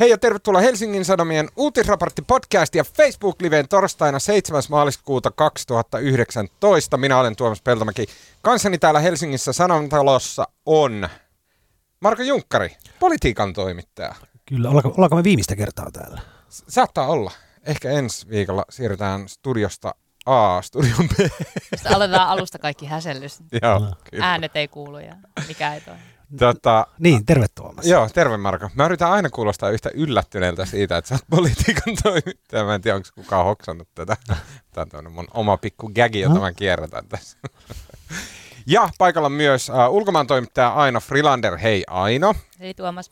Hei ja tervetuloa Helsingin Sanomien uutisraportti podcast ja Facebook-liveen torstaina 7. maaliskuuta 2019. Minä olen Tuomas Peltomäki. Kanssani täällä Helsingissä Sanomatalossa on Marko Junkkari, politiikan toimittaja. Kyllä, ollaanko, ollaanko me viimeistä kertaa täällä? S- saattaa olla. Ehkä ensi viikolla siirrytään studiosta A studion B. Sitten aloitetaan alusta kaikki häsellys. Joo, No. kyllä. Äänet ei kuulu ja mikä ei toimi. Tota, Niin, tervetuloa. Joo, terve Marko. Mä yritän aina kuulostaa yhtä yllättyneeltä siitä, että sä oot politiikan toimittaja. Mä en tiedä, onko kukaan hoksannut tätä. Tämä on mun oma pikku gagi, jota mä kierrätän tässä. Ja paikalla myös uh, ulkomaan toimittaja Aino Frilander. Hei Aino. Hei Tuomas,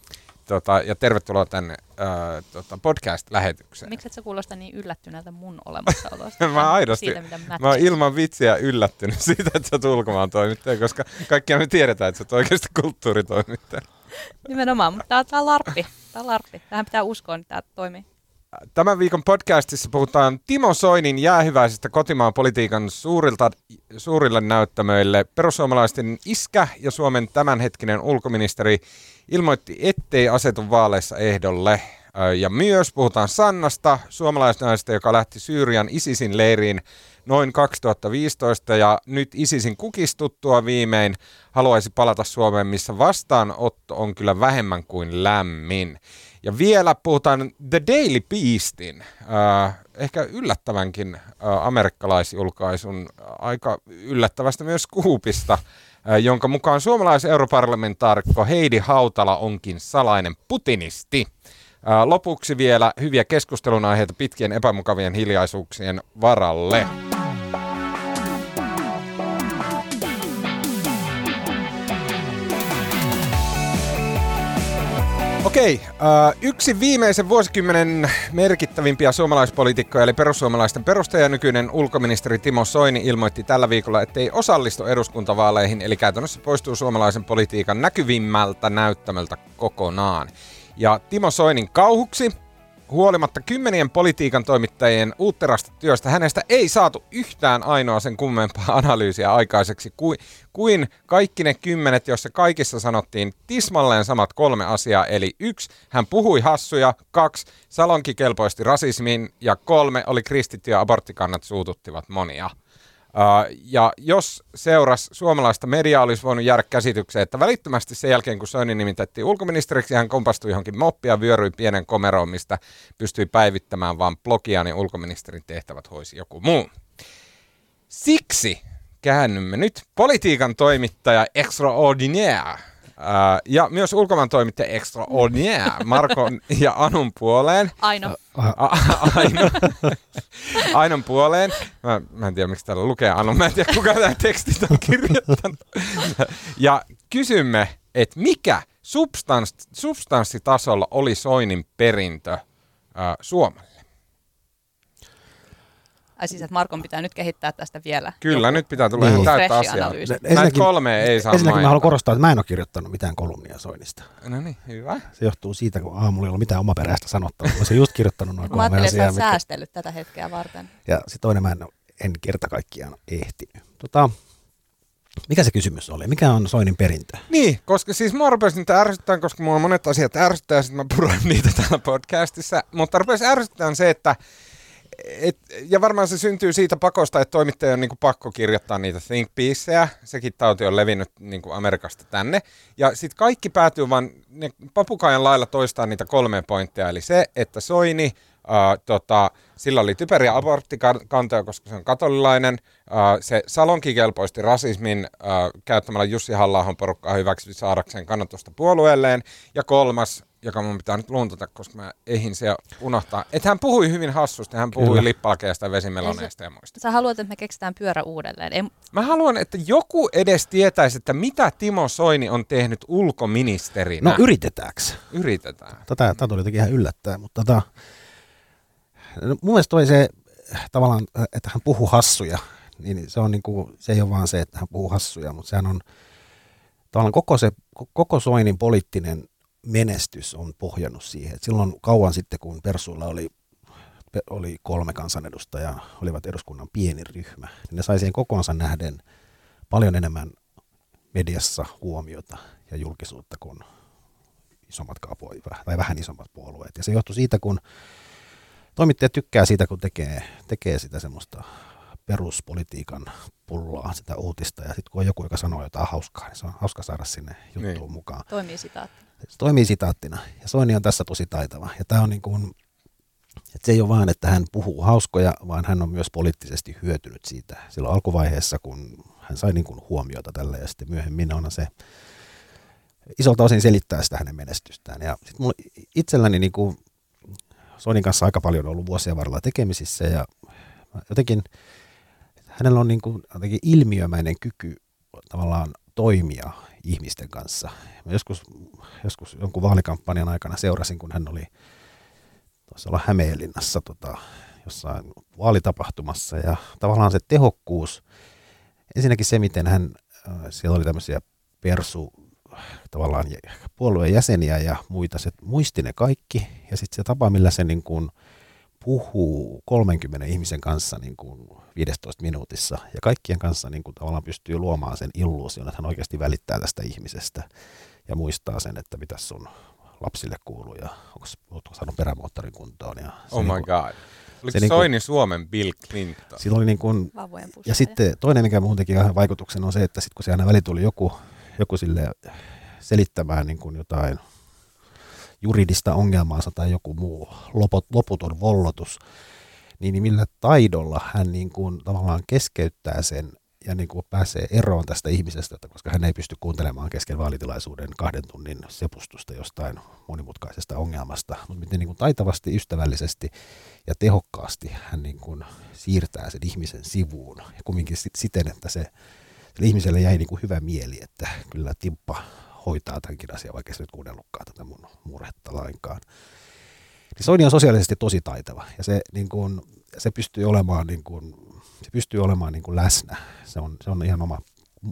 Tota, ja tervetuloa tänne tota, podcast-lähetykseen. miksi et sä kuulosta niin yllättyneeltä mun olemassaolosta? Mä aidosti- Siitä, mitä mä, Mä oon ilman vitsiä yllättynyt siitä, että sä oot ulkomaan toimittaja, koska kaikkia me tiedetään, että sä oot oikeasti kulttuuritoimittaja. Nimenomaan, mutta tää on larppi. Tää on larppi. Tähän pitää uskoa, että tää toimii. Tämän viikon podcastissa puhutaan Timo Soinin jäähyväisestä kotimaan politiikan suurilta, suurille näyttämöille. Perussuomalaisten iskä ja Suomen tämänhetkinen ulkoministeri ilmoitti, ettei asetu vaaleissa ehdolle. Ja myös puhutaan Sannasta, suomalaisnaisesta, joka lähti Syyrian ISISin leiriin noin 2015 ja nyt ISISin kukistuttua viimein haluaisi palata Suomeen, missä vastaanotto on kyllä vähemmän kuin lämmin. Ja vielä puhutaan The Daily Beastin, ehkä yllättävänkin äh, amerikkalaisjulkaisun, aika yllättävästä myös äh, jonka mukaan suomalais-europarlamentaarikko Heidi Hautala onkin salainen putinisti. Äh, lopuksi vielä hyviä keskustelun aiheita pitkien epämukavien hiljaisuuksien varalle. Okei, äh, yksi viimeisen vuosikymmenen merkittävimpiä suomalaispoliitikkoja, eli perussuomalaisten perustaja nykyinen ulkoministeri Timo Soini ilmoitti tällä viikolla, ettei osallistu eduskuntavaaleihin, eli käytännössä poistuu suomalaisen politiikan näkyvimmältä näyttämöltä kokonaan. Ja Timo Soinin kauhuksi, huolimatta kymmenien politiikan toimittajien uutterasta työstä, hänestä ei saatu yhtään ainoa sen kummempaa analyysiä aikaiseksi kuin, kuin kaikki ne kymmenet, joissa kaikissa sanottiin tismalleen samat kolme asiaa. Eli yksi, hän puhui hassuja, kaksi, salonkikelpoisesti rasismin ja kolme, oli kristitty ja aborttikannat suututtivat monia. Ja jos seuras suomalaista mediaa, olisi voinut jäädä käsitykseen, että välittömästi sen jälkeen, kun Soini nimitettiin ulkoministeriksi, hän kompastui johonkin moppia, vyöryi pienen komeroon, mistä pystyi päivittämään vaan blogia, niin ulkoministerin tehtävät hoisi joku muu. Siksi käännymme nyt politiikan toimittaja extraordinaire ja myös ulkomaan toimittaja extraordinaire Markon ja Anun puoleen. Aino, A- Aino. Ainon puoleen. Mä, mä en tiedä, miksi täällä lukee Anu. Mä en tiedä, kuka tämä tekstit on kirjoittanut. Ja kysymme, että mikä substans, substanssitasolla oli Soinin perintö äh, Suomelle? Ai siis, että Markon pitää nyt kehittää tästä vielä. Kyllä, joku nyt pitää tulla Niin. ihan täyttä freshi asiaa. analyysi. Näitä kolme ei saa Ensinnäkin mä haluan korostaa, että mä en ole kirjoittanut mitään kolumnia Soinista. No niin, hyvä. Se johtuu siitä, kun aamulla ei ollut mitään omaperäistä sanottavaa. Mä olisin just kirjoittanut noin Mä kolme ajattelin, että asiaa. oot mitkä- säästellyt tätä hetkeä varten. Ja sitten toinen mä en, en kerta kaikkiaan ehtinyt. Tota, mikä se kysymys oli? Mikä on Soinin perintö? Niin, koska siis mua rupesi niitä ärsyttää, koska mua monet asiat ärsyttää ja sitten mä puran niitä täällä podcastissa. Mutta rupesi ärsyttää se, että et, ja varmaan se syntyy siitä pakosta, että toimittaja on niinku pakko kirjoittaa niitä think piecejä. Sekin tauti on levinnyt niinku Amerikasta tänne. Ja sitten kaikki päätyy vaan, ne papukaajan lailla toistaa niitä kolme pointtia. Eli se, että Soini, äh, tota, sillä oli typeriä aborttikantoja, koska se on katolilainen. Äh, se salonkikelpoisesti rasismin äh, käyttämällä Jussi halla porukkaa hyväksi saadakseen kannatusta puolueelleen. Ja kolmas, joka mun pitää nyt luntata, koska mä ehin se unohtaa, että hän puhui hyvin hassusti. Hän puhui Kyllä. lippalkeista, vesimeloneista ja muista. Sä haluat, että me keksitään pyörä uudelleen. Ei, Mä haluan, että joku edes tietäisi, että mitä Timo Soini on tehnyt ulkoministerinä. No yritetäänkö? Yritetään. Tätä, tätä tuli jotenkin ihan yllättää, mutta tota, no, mun mielestä toi se tavallaan, että hän puhuu hassuja, niin se, on niinku, se ei ole vaan se, että hän puhuu hassuja, mutta sehän on tavallaan koko, se, koko Soinin poliittinen menestys on pohjannut siihen. Et silloin kauan sitten, kun Persuilla oli, oli kolme kansanedustajaa, olivat eduskunnan pieni ryhmä, niin ne sai siihen kokoonsa nähden paljon enemmän mediassa huomiota ja julkisuutta kuin isommatkaan puolueet, tai vähän isommat puolueet. Ja se johtui siitä, kun toimittaja tykkää siitä, kun tekee, tekee sitä semmoista peruspolitiikan pullaa, sitä uutista, ja sitten kun on joku, joka sanoo jotain hauskaa, niin se on hauska saada sinne juttuun niin. mukaan. Toimii sitaattina. Se toimii sitaattina, ja Soini on tässä tosi taitava. Ja tämä on niin kuin, että se ei ole vaan, että hän puhuu hauskoja, vaan hän on myös poliittisesti hyötynyt siitä. Silloin alkuvaiheessa, kun hän sai niin kuin huomiota tälle, ja sitten myöhemmin on se isolta osin selittää sitä hänen menestystään. Ja sitten mulla itselläni niin kuin Soinin kanssa aika paljon ollut vuosien varrella tekemisissä, ja jotenkin hänellä on niin kuin jotenkin ilmiömäinen kyky tavallaan toimia ihmisten kanssa. Mä joskus, joskus jonkun vaalikampanjan aikana seurasin, kun hän oli olla Hämeenlinnassa tota, jossain vaalitapahtumassa. Ja tavallaan se tehokkuus, ensinnäkin se, miten hän, äh, siellä oli tämmöisiä persu tavallaan puolueen jäseniä ja muita, se muisti ne kaikki. Ja sitten se tapa, millä se niin kuin puhuu 30 ihmisen kanssa niin kuin 15 minuutissa ja kaikkien kanssa niin kuin tavallaan pystyy luomaan sen illuusion, että hän oikeasti välittää tästä ihmisestä ja muistaa sen, että mitä sun lapsille kuuluu ja onko saanut perämoottorin kuntoon. Ja oh my niin kuin, god. Oliko niin Soini Suomen Bill Clinton? Sillä oli niin kuin, ja sitten toinen, mikä muuhun teki vähän vaikutuksen, on se, että sitten kun se aina väli tuli joku, joku sille selittämään niin kuin jotain juridista ongelmaansa tai joku muu loput, loputon vollotus, niin, niin millä taidolla hän niin kuin tavallaan keskeyttää sen ja niin kuin pääsee eroon tästä ihmisestä, koska hän ei pysty kuuntelemaan kesken vaalitilaisuuden kahden tunnin sepustusta jostain monimutkaisesta ongelmasta, mutta miten niin kuin taitavasti, ystävällisesti ja tehokkaasti hän niin kuin siirtää sen ihmisen sivuun ja kumminkin siten, että se ihmiselle jäi niin kuin hyvä mieli, että kyllä Timppa hoitaa tämänkin asian, vaikka se nyt kuunnellutkaan tätä mun murhetta lainkaan. Niin Soini on sosiaalisesti tosi taitava ja se, niin kuin, se pystyy olemaan, niin kuin, se pystyy olemaan niin kuin läsnä. Se on, se on ihan oma,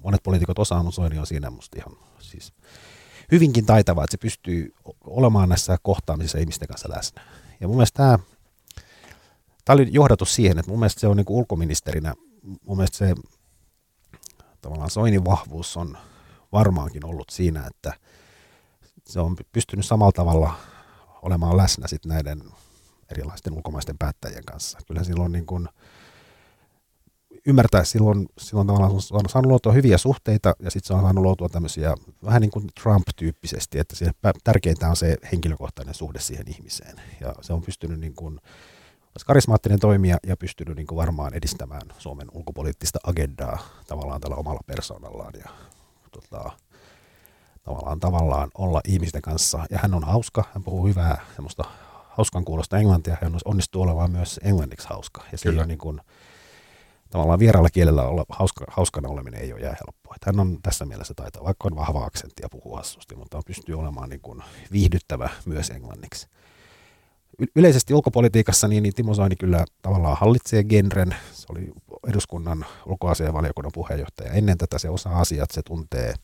monet poliitikot osaa, mutta Soini on siinä musta ihan siis hyvinkin taitava, että se pystyy olemaan näissä kohtaamisissa ihmisten kanssa läsnä. Ja mun mielestä tämä, tämä oli johdatus siihen, että mun mielestä se on niin ulkoministerinä, mun mielestä se tavallaan Soinin vahvuus on varmaankin ollut siinä, että se on pystynyt samalla tavalla olemaan läsnä sit näiden erilaisten ulkomaisten päättäjien kanssa. Kyllä silloin niin kuin ymmärtää, silloin, silloin tavallaan on saanut luotua hyviä suhteita ja sitten se on saanut luotua tämmöisiä vähän niin kuin Trump-tyyppisesti, että siihen tärkeintä on se henkilökohtainen suhde siihen ihmiseen. Ja se on pystynyt niin kuin, karismaattinen toimija ja pystynyt niin kuin varmaan edistämään Suomen ulkopoliittista agendaa tavallaan tällä omalla persoonallaan ja tota, tavallaan, tavallaan olla ihmisten kanssa. Ja hän on hauska, hän puhuu hyvää semmoista hauskan kuulosta englantia, hän onnistuu olemaan myös englanniksi hauska. Ja sillä niin kuin, tavallaan vieraalla kielellä olla, hauska, hauskana oleminen ei ole jää helppoa. Että hän on tässä mielessä taitava, vaikka on vahva aksentti ja puhuu hassusti, mutta on pystyy olemaan niin kuin viihdyttävä myös englanniksi. Yleisesti ulkopolitiikassa niin, niin Timo Soini kyllä tavallaan hallitsee genren. Se oli eduskunnan ulkoasianvaliokunnan puheenjohtaja. Ennen tätä se osaa asiat, se tuntee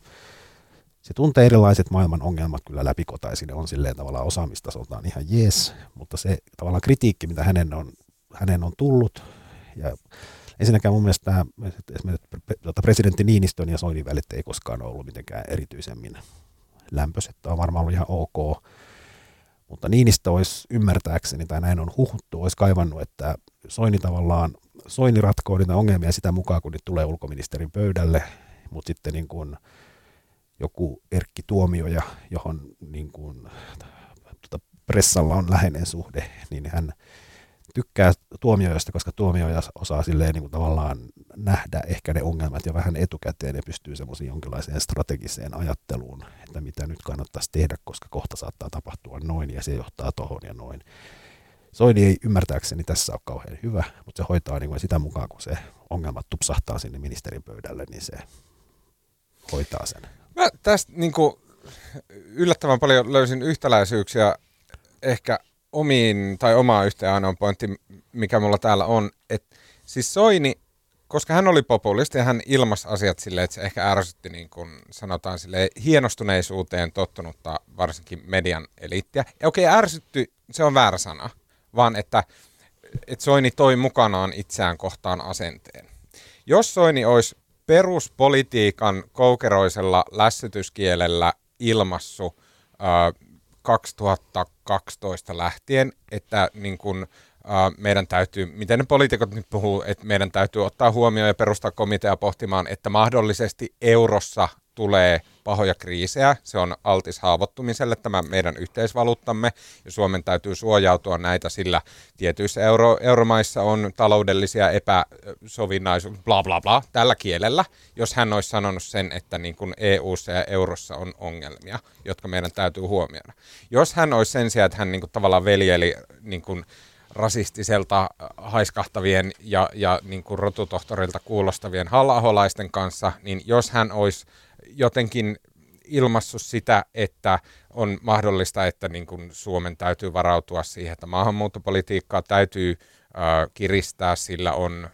se tuntee erilaiset maailman ongelmat kyllä läpikotaisin on silleen tavallaan osaamistasoltaan ihan jees, mutta se tavallaan kritiikki, mitä hänen on, hänen on tullut, ja ensinnäkään mun mielestä tämä, tuota, presidentti Niinistön ja Soinin välit ei koskaan ollut mitenkään erityisemmin lämpöiset, on varmaan ollut ihan ok, mutta Niinistö olisi ymmärtääkseni, tai näin on huhuttu, olisi kaivannut, että Soini tavallaan, Soini ratkoo niitä ongelmia sitä mukaan, kun niitä tulee ulkoministerin pöydälle, mutta sitten niin kuin, joku Erkki Tuomioja, johon niin kuin, tuota, pressalla on läheinen suhde, niin hän tykkää tuomioista, koska tuomioja osaa silleen niin kuin tavallaan nähdä ehkä ne ongelmat jo vähän etukäteen ja pystyy semmoisiin jonkinlaiseen strategiseen ajatteluun, että mitä nyt kannattaisi tehdä, koska kohta saattaa tapahtua noin ja se johtaa tohon ja noin. Soini ei ymmärtääkseni tässä ole kauhean hyvä, mutta se hoitaa niin kuin sitä mukaan, kun se ongelmat tupsahtaa sinne ministerin pöydälle, niin se hoitaa sen. Mä tästä niin kuin, yllättävän paljon löysin yhtäläisyyksiä ehkä omiin, tai omaa yhteen ainoa pointti, mikä mulla täällä on, että siis Soini, koska hän oli populisti ja hän ilmasi asiat silleen, että se ehkä ärsytti niin kuin sanotaan sille hienostuneisuuteen tottunutta varsinkin median eliittiä. Ja okei, ärsytty, se on väärä sana, vaan että, että Soini toi mukanaan itseään kohtaan asenteen. Jos Soini olisi peruspolitiikan koukeroisella lässytyskielellä ilmassu äh, 2012 lähtien, että niin kun, meidän täytyy, miten ne poliitikot nyt puhuu, että meidän täytyy ottaa huomioon ja perustaa komitea pohtimaan, että mahdollisesti eurossa tulee pahoja kriisejä. Se on altis haavoittumiselle tämä meidän yhteisvaluuttamme ja Suomen täytyy suojautua näitä, sillä tietyissä euro, euromaissa on taloudellisia epäsovinnaisuuksia, bla bla bla, tällä kielellä, jos hän olisi sanonut sen, että niin kuin EU:ssa ja eurossa on ongelmia, jotka meidän täytyy huomioida. Jos hän olisi sen sijaan, että hän niin kuin tavallaan veljeli niin kuin rasistiselta haiskahtavien ja, ja niin kuin rotutohtorilta kuulostavien halla kanssa, niin jos hän olisi jotenkin ilmassut sitä, että on mahdollista, että niin kuin Suomen täytyy varautua siihen, että maahanmuuttopolitiikkaa täytyy äh, kiristää, sillä on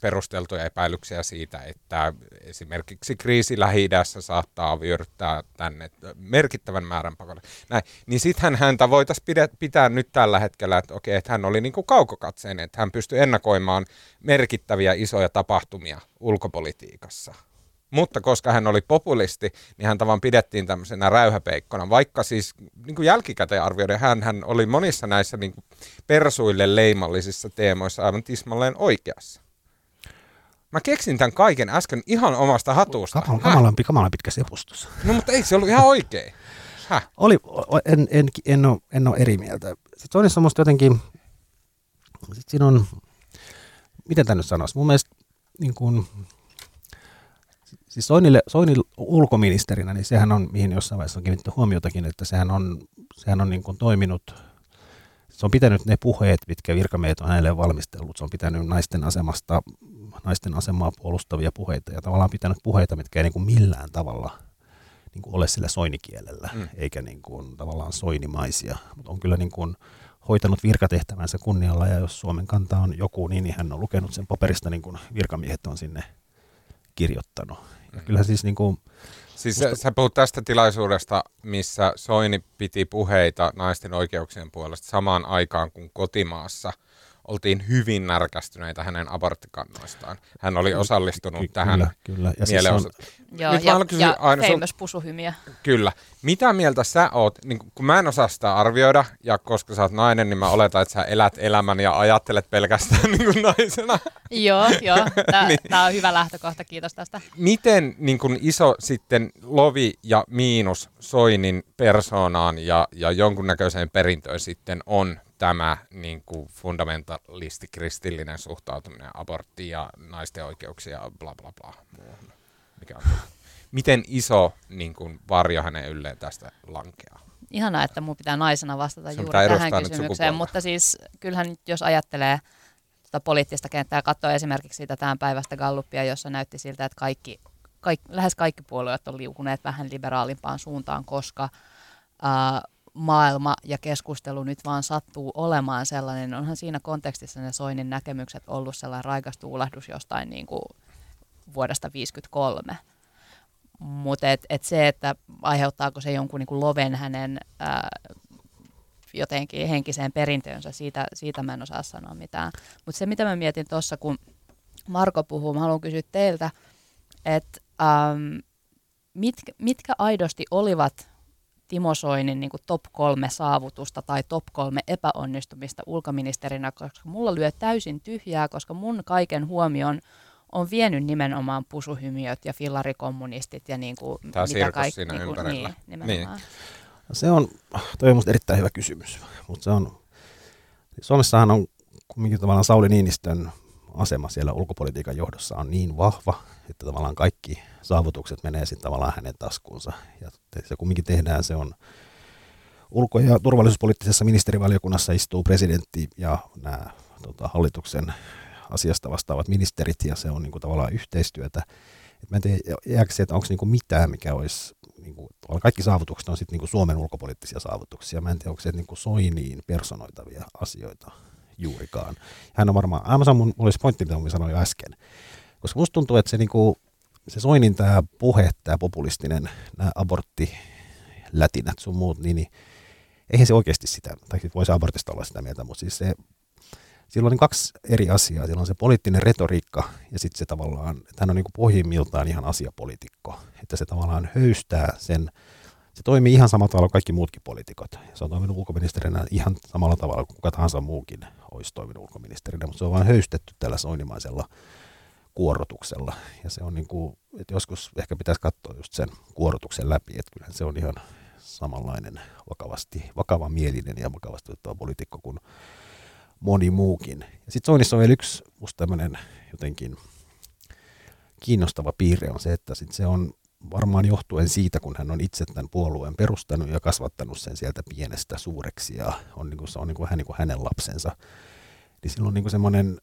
perusteltuja epäilyksiä siitä, että esimerkiksi kriisi lähi saattaa vyöryttää tänne merkittävän määrän pakolaisia. Näin. Niin sittenhän häntä voitaisiin pitää nyt tällä hetkellä, että okei, että hän oli niin kuin kaukokatseinen, että hän pystyi ennakoimaan merkittäviä isoja tapahtumia ulkopolitiikassa. Mutta koska hän oli populisti, niin hän tavan pidettiin tämmöisenä räyhäpeikkona, vaikka siis niin kuin jälkikäteen arvioiden hän, hän oli monissa näissä niin kuin persuille leimallisissa teemoissa aivan tismalleen oikeassa. Mä keksin tämän kaiken äsken ihan omasta hatusta. Kamalan, kamalan, kamalan pitkä sepustus. No mutta ei se ollut ihan oikein. Häh? Oli, en, en, en, ole, en ole eri mieltä. Sitten toinen musta jotenkin, sit siinä on, miten tämä nyt sanoisi, mun mielestä niin kuin, siis Soinille, Soinille ulkoministerinä, niin sehän on, mihin jossain vaiheessa on kiinnitetty huomiotakin, että sehän on, sehän on niin kuin toiminut se on pitänyt ne puheet, mitkä virkamiehet on hänelle valmistellut. Se on pitänyt naisten asemasta, naisten asemaa puolustavia puheita ja tavallaan pitänyt puheita, mitkä ei niin kuin millään tavalla niin kuin ole sillä soinikielellä, mm. eikä niin kuin tavallaan soinimaisia. Mutta on kyllä niin kuin hoitanut virkatehtävänsä kunnialla ja jos Suomen kanta on joku, niin hän on lukenut sen paperista niin kuin virkamiehet on sinne kirjoittanut. Ja mm. kyllä siis niin kuin, Siis Musta... sä puhut tästä tilaisuudesta, missä Soini piti puheita naisten oikeuksien puolesta samaan aikaan kuin kotimaassa oltiin hyvin närkästyneitä hänen aborttikannoistaan. Hän oli osallistunut Ky- tähän kyllä, kyllä. Ja siis on... Joo, Nyt ja, ja aina famous pusuhymiä. Kyllä. Mitä mieltä sä oot, niin kun mä en osaa sitä arvioida, ja koska sä oot nainen, niin mä oletan, että sä elät elämän ja ajattelet pelkästään niin kuin naisena. joo, joo. Tämä niin. on hyvä lähtökohta, kiitos tästä. Miten niin kun iso sitten lovi ja miinus Soinin persoonaan ja, ja jonkunnäköiseen perintöön sitten on tämä niin kuin fundamentalisti kristillinen suhtautuminen aborttiin ja naisten oikeuksia ja bla bla bla muuhun. Mikä on Miten iso niin kuin, varjo hänen ylleen tästä lankeaa? Ihanaa, että mun pitää naisena vastata Sun juuri tähän kysymykseen, mutta siis kyllähän nyt jos ajattelee tota poliittista kenttää katsoo esimerkiksi sitä tämän päivästä Gallupia, jossa näytti siltä, että kaikki, kaikki, lähes kaikki puolueet on liukuneet vähän liberaalimpaan suuntaan, koska ää, maailma ja keskustelu nyt vaan sattuu olemaan sellainen, onhan siinä kontekstissa ne Soinin näkemykset ollut sellainen raikas tuulahdus jostain niin kuin vuodesta 1953. Mutta et, et se, että aiheuttaako se jonkun niin kuin loven hänen ää, jotenkin henkiseen perintöönsä, siitä, siitä mä en osaa sanoa mitään. Mutta se, mitä mä mietin tuossa, kun Marko puhuu, mä haluan kysyä teiltä, että ähm, mitkä, mitkä aidosti olivat Timo Soinin niin kuin top kolme saavutusta tai top kolme epäonnistumista ulkoministerinä, koska mulla lyö täysin tyhjää, koska mun kaiken huomion on vienyt nimenomaan pusuhymiöt ja fillarikommunistit ja niin kuin, Tämä mitä kaikki. siinä niin kuin, ympärillä. Niin, niin. Se on, toi on musta erittäin hyvä kysymys, mutta se on, Suomessahan on kumminkin tavallaan Sauli Niinistön asema siellä ulkopolitiikan johdossa on niin vahva, että tavallaan kaikki saavutukset menee sitten tavallaan hänen taskuunsa. Ja se kumminkin tehdään, se on ulko- ja turvallisuuspoliittisessa ministerivaliokunnassa istuu presidentti ja nämä tota, hallituksen asiasta vastaavat ministerit, ja se on niin kuin, tavallaan yhteistyötä. Et mä en tiedä, se, että onko niin kuin mitään, mikä olisi, niin kuin, kaikki saavutukset on sitten niin kuin Suomen ulkopoliittisia saavutuksia. Mä en tiedä, onko se niin kuin Soiniin personoitavia asioita juurikaan. Hän on varmaan, aivan mun, olisi pointti, mitä jo äsken. Koska musta tuntuu, että se, niin kuin, se Soinin tämä puhe, tämä populistinen, nämä aborttilätinät sun muut, niin, niin eihän se oikeasti sitä, tai voisi abortista olla sitä mieltä, mutta siis se, sillä on niin kaksi eri asiaa. Sillä on se poliittinen retoriikka ja sitten se tavallaan, että hän on niin pohjimmiltaan ihan asiapoliitikko. Että se tavallaan höystää sen, Se toimii ihan samalla tavalla kuin kaikki muutkin poliitikot. Se on toiminut ulkoministerinä ihan samalla tavalla kuin kuka tahansa muukin olisi toiminut ulkoministerinä, mutta se on vain höystetty tällä soinimaisella kuorotuksella. Ja se on niin kuin, että joskus ehkä pitäisi katsoa just sen kuorotuksen läpi, että kyllähän se on ihan samanlainen vakavasti, vakava mielinen ja vakavasti otettava poliitikko kuin moni muukin. Ja sitten Soinissa on vielä yksi musta tämmöinen jotenkin kiinnostava piirre on se, että sit se on varmaan johtuen siitä, kun hän on itse tämän puolueen perustanut ja kasvattanut sen sieltä pienestä suureksi ja on niin kuin, se on niin kuin vähän niin kuin hänen lapsensa, niin silloin on niin semmoinen,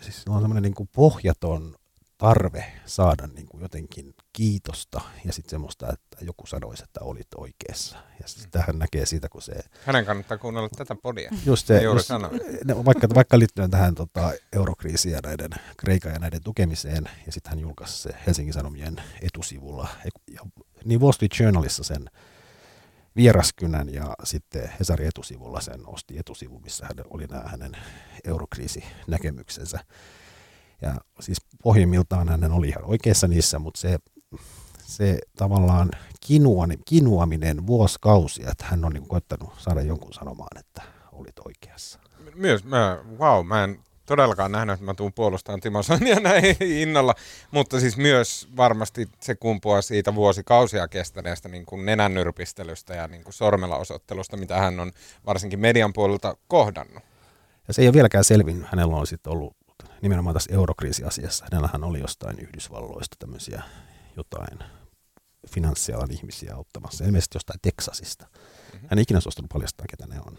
siis on semmoinen niin pohjaton tarve saada niin kuin jotenkin kiitosta ja sitten semmoista, että joku sanoisi, että olit oikeassa. Ja tähän mm. näkee siitä, kun se... Hänen kannattaa kuunnella tätä podia. Just se, just, ne, vaikka, vaikka liittyen tähän tota, eurokriisiin ja näiden Kreikan ja näiden tukemiseen, ja sitten hän julkaisi se Helsingin Sanomien etusivulla, ja, niin Wall Street Journalissa sen vieraskynän ja sitten Hesari etusivulla sen osti etusivu, missä hän oli nämä hänen eurokriisinäkemyksensä. Ja siis pohjimmiltaan hän oli ihan oikeassa niissä, mutta se, se tavallaan kinuaminen, kinuaminen vuosikausia, että hän on niin koettanut saada jonkun sanomaan, että olit oikeassa. Myös, mä, wow, mä en todellakaan nähnyt, että mä tuun puolustamaan Timo Sonia näin innolla, mutta siis myös varmasti se kumpuaa siitä vuosikausia kestäneestä niin kuin nenännyrpistelystä ja niin kuin sormella osoittelusta, mitä hän on varsinkin median puolelta kohdannut. Ja se ei ole vieläkään selvinnyt. Hänellä on sitten ollut nimenomaan tässä eurokriisiasiassa. Hänellähän oli jostain Yhdysvalloista tämmöisiä jotain finanssialan ihmisiä auttamassa, ilmeisesti jostain Teksasista. Mm-hmm. Hän ei ikinä suostunut paljastaa, ketä ne on.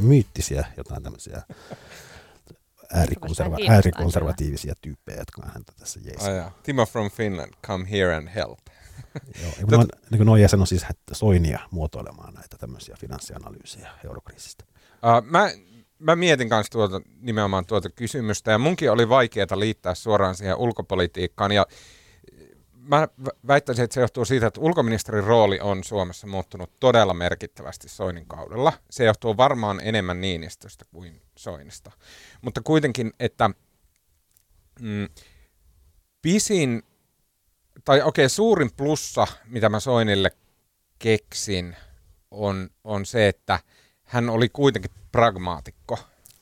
Myyttisiä jotain tämmöisiä äärikonserva- äärikonservatiivisia tyyppejä, jotka on häntä tässä jeesaa. Oh, Timo from Finland, come here and help. Joo, Tot... noin, niin noin jäsen on siis Soinia muotoilemaan näitä tämmöisiä finanssianalyysejä eurokriisistä. Uh, mä mä mietin kanssa tuota, nimenomaan tuota kysymystä, ja munkin oli vaikeaa liittää suoraan siihen ulkopolitiikkaan, ja mä väittäisin, että se johtuu siitä, että ulkoministerin rooli on Suomessa muuttunut todella merkittävästi Soinin kaudella. Se johtuu varmaan enemmän Niinistöstä kuin Soinista. Mutta kuitenkin, että mm, pisin, tai okei, okay, suurin plussa, mitä mä Soinille keksin, on, on se, että hän oli kuitenkin pragmaatikko,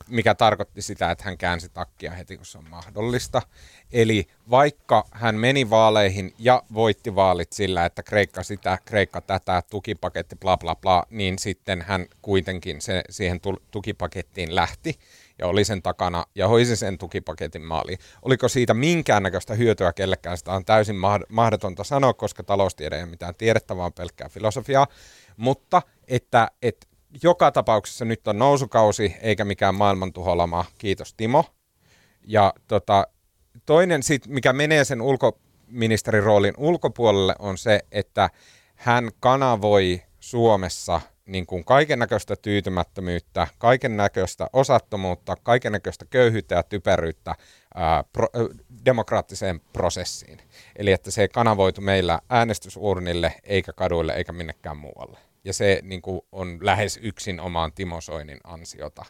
mikä tarkoitti sitä, että hän käänsi takkia heti, kun se on mahdollista. Eli vaikka hän meni vaaleihin ja voitti vaalit sillä, että Kreikka sitä, Kreikka tätä, tukipaketti, bla bla bla, niin sitten hän kuitenkin se, siihen tukipakettiin lähti ja oli sen takana ja hoisi sen tukipaketin maaliin. Oliko siitä minkäännäköistä hyötyä kellekään? Sitä on täysin mahdotonta sanoa, koska taloustiede ei ole mitään tiedettä, vaan pelkkää filosofiaa. Mutta että, että joka tapauksessa nyt on nousukausi, eikä mikään maailmantuholama. Kiitos Timo. Ja tota, toinen, sit, mikä menee sen ulkoministerin roolin ulkopuolelle, on se, että hän kanavoi Suomessa niin kuin kaiken näköistä tyytymättömyyttä, kaiken näköistä osattomuutta, kaiken näköistä köyhyyttä ja typeryyttä ää, pro, ä, demokraattiseen prosessiin. Eli että se kanavoitu meillä äänestysuurnille, eikä kaduille, eikä minnekään muualle. Ja se niin kuin, on lähes yksin omaan Timo Soinin ansiota.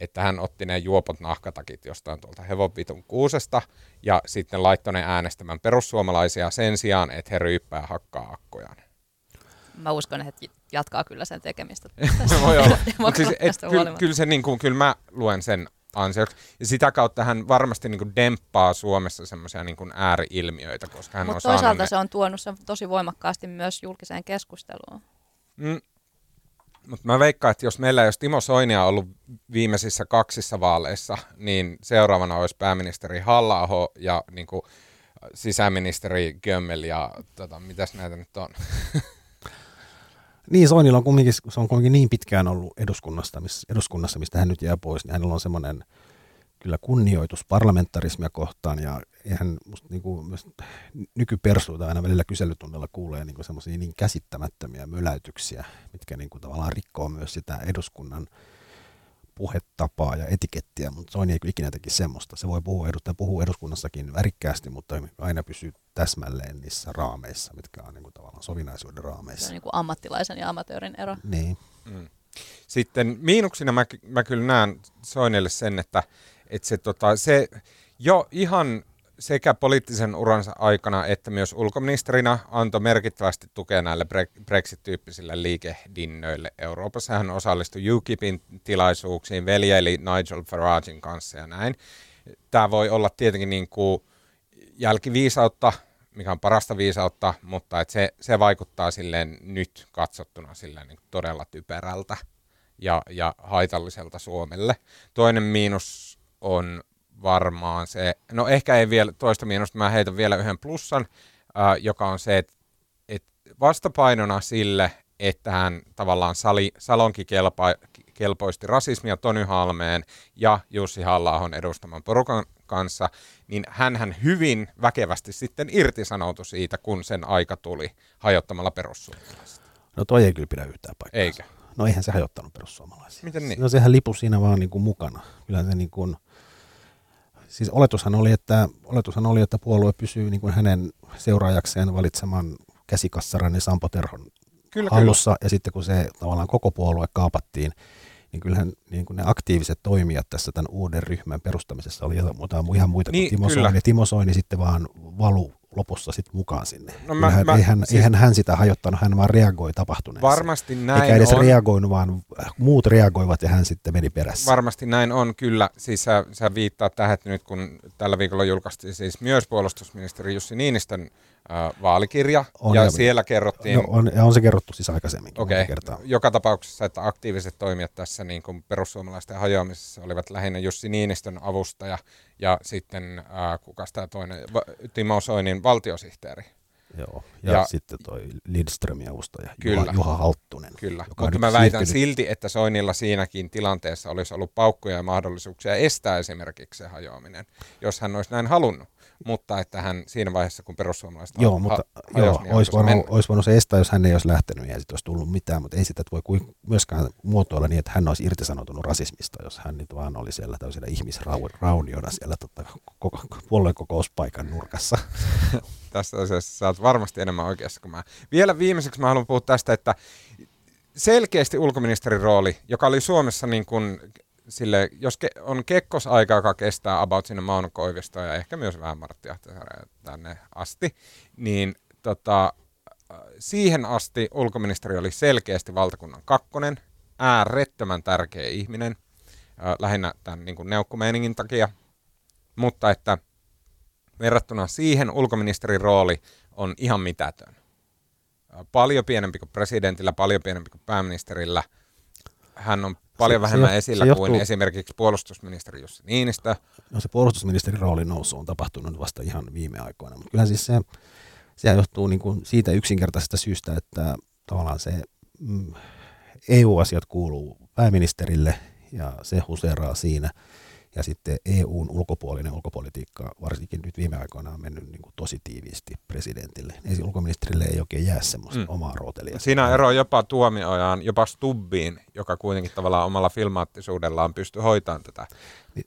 Että hän otti ne juopot nahkatakit jostain tuolta hevonvitun kuusesta ja sitten laittoi ne äänestämään perussuomalaisia sen sijaan, että he ryyppää hakkaa akkojaan. Mä uskon, että jatkaa kyllä sen tekemistä. Voi olla. siis, et, kyllä, kyllä, se, niin kuin, kyllä mä luen sen ansioksi. Ja sitä kautta hän varmasti niin kuin demppaa Suomessa semmoisia niin ääriilmiöitä, koska hän Mutta on toisaalta ne... se on tuonut sen tosi voimakkaasti myös julkiseen keskusteluun. Mm. Mutta mä veikkaan, että jos meillä ei olisi Timo Soinia ollut viimeisissä kaksissa vaaleissa, niin seuraavana olisi pääministeri halla ja niin kuin, sisäministeri Gömmel ja tota, mitäs näitä nyt on? Niin, Soinilla on kumminkin, se on kumminkin niin pitkään ollut eduskunnasta, miss, eduskunnassa, mistä hän nyt jää pois, niin hänellä on semmoinen kyllä kunnioitus parlamentarismia kohtaan ja eihän musta niinku, myös nykypersuita aina välillä kyselytunnilla kuulee niinku semmoisia niin käsittämättömiä möläytyksiä, mitkä niinku tavallaan rikkoo myös sitä eduskunnan puhetapaa ja etikettiä, mutta Soini ei ikinä teki semmoista. Se voi puhua, edustaa puhuu eduskunnassakin värikkäästi, mutta aina pysyy täsmälleen niissä raameissa, mitkä on niin kuin tavallaan sovinaisuuden raameissa. Se on niin kuin ammattilaisen ja amatöörin ero. Niin. Mm. Sitten miinuksina mä, mä kyllä näen Soinille sen, että, että se, tota, se jo ihan sekä poliittisen uransa aikana että myös ulkoministerinä antoi merkittävästi tukea näille Brexit-tyyppisille liikehdinnöille. Euroopassa hän osallistui UKIPin tilaisuuksiin, veljeli Nigel Faragein kanssa ja näin. Tämä voi olla tietenkin niin kuin jälkiviisautta, mikä on parasta viisautta, mutta että se, se vaikuttaa silleen nyt katsottuna silleen niin todella typerältä ja, ja haitalliselta Suomelle. Toinen miinus on varmaan se, no ehkä ei vielä toista miinusta, mä heitän vielä yhden plussan, äh, joka on se, että et vastapainona sille, että hän tavallaan sali, salonki kelpa, kelpoisti rasismia Tony Halmeen ja Jussi halla edustaman porukan kanssa, niin hän hyvin väkevästi sitten irtisanoutui siitä, kun sen aika tuli hajottamalla perussuomalaiset. No toi ei kyllä pidä yhtään paikkaa. Eikä? No eihän se hajottanut perussuomalaisia. Miten niin? No sehän lipu siinä vaan niin kuin mukana. Kyllä se niin kuin, siis oletushan oli, että, oletushan oli, että puolue pysyy niin kuin hänen seuraajakseen valitseman käsikassaran ja Sampo Terhon kyllä, hallussa. Kyllä. Ja sitten kun se tavallaan koko puolue kaapattiin, niin kyllähän niin kuin ne aktiiviset toimijat tässä tämän uuden ryhmän perustamisessa oli jotain ihan muita niin, kuin Timo kyllä. Soini. Timo Soini sitten vaan valu lopussa sitten mukaan sinne. No mä, eihän, mä, eihän, siis, eihän hän sitä hajottanut, hän vaan reagoi tapahtuneeseen. Varmasti näin Eikä edes on. reagoinut, vaan muut reagoivat ja hän sitten meni perässä. Varmasti näin on, kyllä. Siis sä, sä viittaat tähän, että nyt kun tällä viikolla julkaistiin siis myös puolustusministeri Jussi Niinistön vaalikirja, on, ja, ja siellä kerrottiin... No, on, on se kerrottu siis aikaisemmin. Okei, okay. joka tapauksessa, että aktiiviset toimijat tässä niin kuin perussuomalaisten hajoamisessa olivat lähinnä Jussi Niinistön avustaja ja sitten, äh, kuka tämä toinen, Timo Soinin valtiosihteeri. Joo, ja, ja sitten toi Lindströmin avustaja, kyllä, Juha, Juha Halttunen. Kyllä, mutta mä väitän siirtynyt. silti, että Soinilla siinäkin tilanteessa olisi ollut paukkuja ja mahdollisuuksia estää esimerkiksi se hajoaminen, jos hän olisi näin halunnut mutta että hän siinä vaiheessa, kun perussuomalaiset Joo, mutta ha- joo, niin olisi, voinut, olisi voinut se estää, jos hän ei olisi lähtenyt ja sitten olisi tullut mitään, mutta ei sitä voi myöskään muotoilla niin, että hän olisi irtisanoutunut rasismista, jos hän nyt vaan oli siellä täysillä ihmisrauniona siellä tota, koko, puolueekokouspaikan nurkassa. Tässä asiassa sä oot varmasti enemmän oikeassa kuin mä. Vielä viimeiseksi mä haluan puhua tästä, että selkeästi ulkoministerin rooli, joka oli Suomessa niin kuin sille, jos ke, on kekkosaika, joka kestää about sinne Mauno Koivistoon ja ehkä myös vähän Martti tänne asti, niin tota, siihen asti ulkoministeri oli selkeästi valtakunnan kakkonen, äärettömän tärkeä ihminen, lähinnä tämän niin kuin neukkumeiningin takia, mutta että verrattuna siihen ulkoministerin rooli on ihan mitätön. Paljon pienempi kuin presidentillä, paljon pienempi kuin pääministerillä. Hän on paljon se, vähemmän se, esillä se johtuu, kuin esimerkiksi puolustusministeri Jussi Niinistö. No se puolustusministerin roolin nousu on tapahtunut vasta ihan viime aikoina, mutta kyllä siis se, se johtuu niin kuin siitä yksinkertaisesta syystä, että tavallaan se mm, EU-asiat kuuluu pääministerille ja se huseraa siinä – ja sitten EUn ulkopuolinen ulkopolitiikka, varsinkin nyt viime aikoina, on mennyt niin kuin tosi tiiviisti presidentille. Ei ulkoministerille ei oikein jää semmoista mm. omaa rootelia. Siinä ero jopa tuomiojaan, jopa Stubbiin, joka kuitenkin tavallaan omalla filmaattisuudellaan pystyi hoitamaan tätä.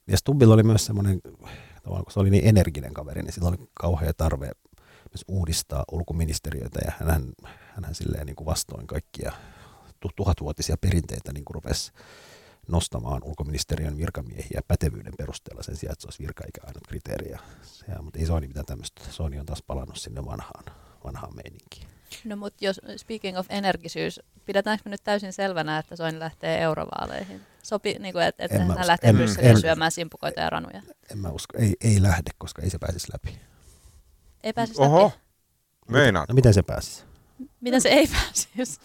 Ja Stubbilla oli myös semmoinen, kun se oli niin energinen kaveri, niin sillä oli kauhea tarve myös uudistaa ulkoministeriöitä ja hän, hän silleen niin kuin vastoin kaikkia tuhatvuotisia perinteitä niin kuin rupesi nostamaan ulkoministeriön virkamiehiä pätevyyden perusteella sen sijaan, että se olisi virka eikä ainut kriteeri. Ja, mutta ei Soini mitään tämmöistä. Soini on taas palannut sinne vanhaan, vanhaan meininkiin. No mutta jos speaking of energisyys, pidetäänkö me nyt täysin selvänä, että Soini lähtee eurovaaleihin? Sopi, niin kuin, että, että hän usko, lähtee Brysseliin syömään simpukoita ja ranuja? En mä usko, ei, ei lähde, koska ei se pääsisi läpi. Ei pääsisi Oho, läpi? meinaat. No miten se pääsisi? Miten se ei pääsisi?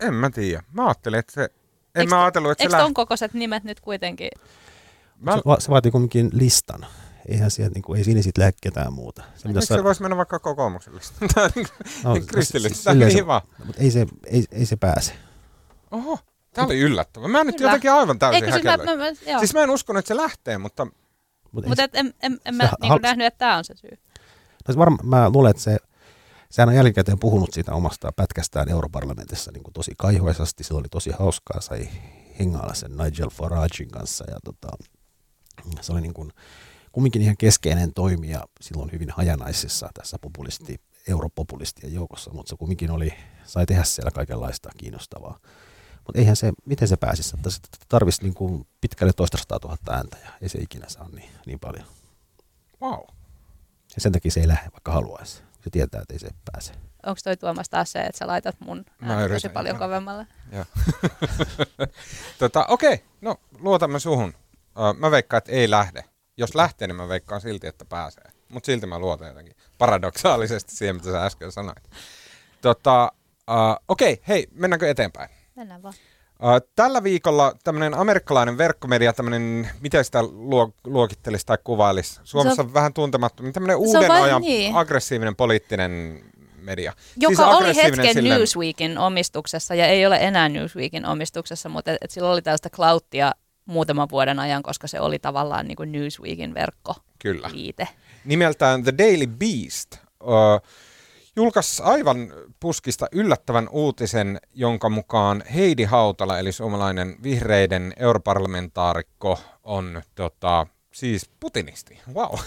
En mä tiedä. Mä ajattelin, että se en mä ajatellut, että Eikö ton kokoiset nimet nyt kuitenkin? Mä... Se, va- se vaatii kuitenkin listan. Eihän sieltä, niin kuin, ei siinä sitten lähde ketään muuta. Se, Miksi se voisi mennä vaikka kokoomuksellista? no, kristillistä. Niin vaan. Mutta ei se, ei, ei se pääse. Oho, tämä oli yllättävää. Mä nyt Kyllä. jotenkin aivan täysin Eikö siis, mä, mä, siis mä en uskonut, että se lähtee, mutta... Mutta mut en, en, en mä niinku nähnyt, että tämä on se syy. No, varma, mä luulen, että se sehän on jälkikäteen puhunut siitä omasta pätkästään europarlamentissa niin kuin tosi kaihoisasti. Se oli tosi hauskaa, sai hengailla sen Nigel Faragein kanssa ja tota, se oli niin kuin, kumminkin ihan keskeinen toimija silloin hyvin hajanaisessa tässä populisti, europopulistien joukossa, mutta se kumminkin oli, sai tehdä siellä kaikenlaista kiinnostavaa. Mutta eihän se, miten se pääsisi, että se tarvitsisi niin kuin pitkälle toista tuhatta ääntä ja ei se ikinä saa niin, niin paljon. Wow. Ja sen takia se ei lähde, vaikka haluaisi. Se tietää, että ei se pääse. Onko toi Tuomas taas se, että sä laitat mun tosi paljon kovemmalle? tota, Okei, okay. no luotamme suhun. Uh, mä veikkaan, että ei lähde. Jos lähtee, niin mä veikkaan silti, että pääsee. Mutta silti mä luotan jotenkin paradoksaalisesti siihen, mitä sä äsken sanoit. Tota, uh, Okei, okay, hei, mennäänkö eteenpäin? Mennään vaan. Tällä viikolla tämmöinen amerikkalainen verkkomedia, tämmöinen, miten sitä luo, luokittelisi tai kuvailisi? Suomessa on vähän tuntemattomia, tämmöinen uuden ajan niin. aggressiivinen poliittinen media. Joka siis oli hetken sille... Newsweekin omistuksessa ja ei ole enää Newsweekin omistuksessa, mutta et, et sillä oli tällaista clouttia muutaman vuoden ajan, koska se oli tavallaan niin kuin Newsweekin verkko. Kyllä. Liite. Nimeltään The Daily Beast. Uh, julkaisi aivan puskista yllättävän uutisen, jonka mukaan Heidi Hautala, eli suomalainen vihreiden europarlamentaarikko, on tota, siis putinisti. Wow.